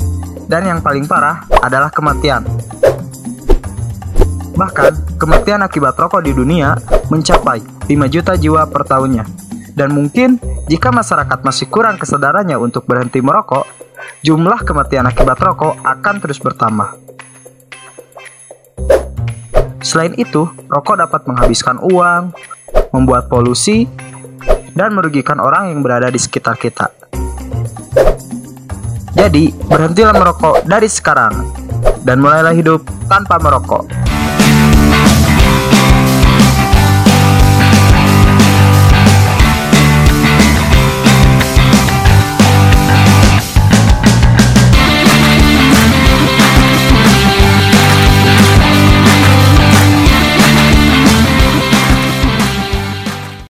dan yang paling parah adalah kematian. Bahkan, kematian akibat rokok di dunia mencapai 5 juta jiwa per tahunnya. Dan mungkin jika masyarakat masih kurang kesadarannya untuk berhenti merokok, jumlah kematian akibat rokok akan terus bertambah. Selain itu, rokok dapat menghabiskan uang, membuat polusi, dan merugikan orang yang berada di sekitar kita. Jadi, berhentilah merokok dari sekarang dan mulailah hidup tanpa merokok.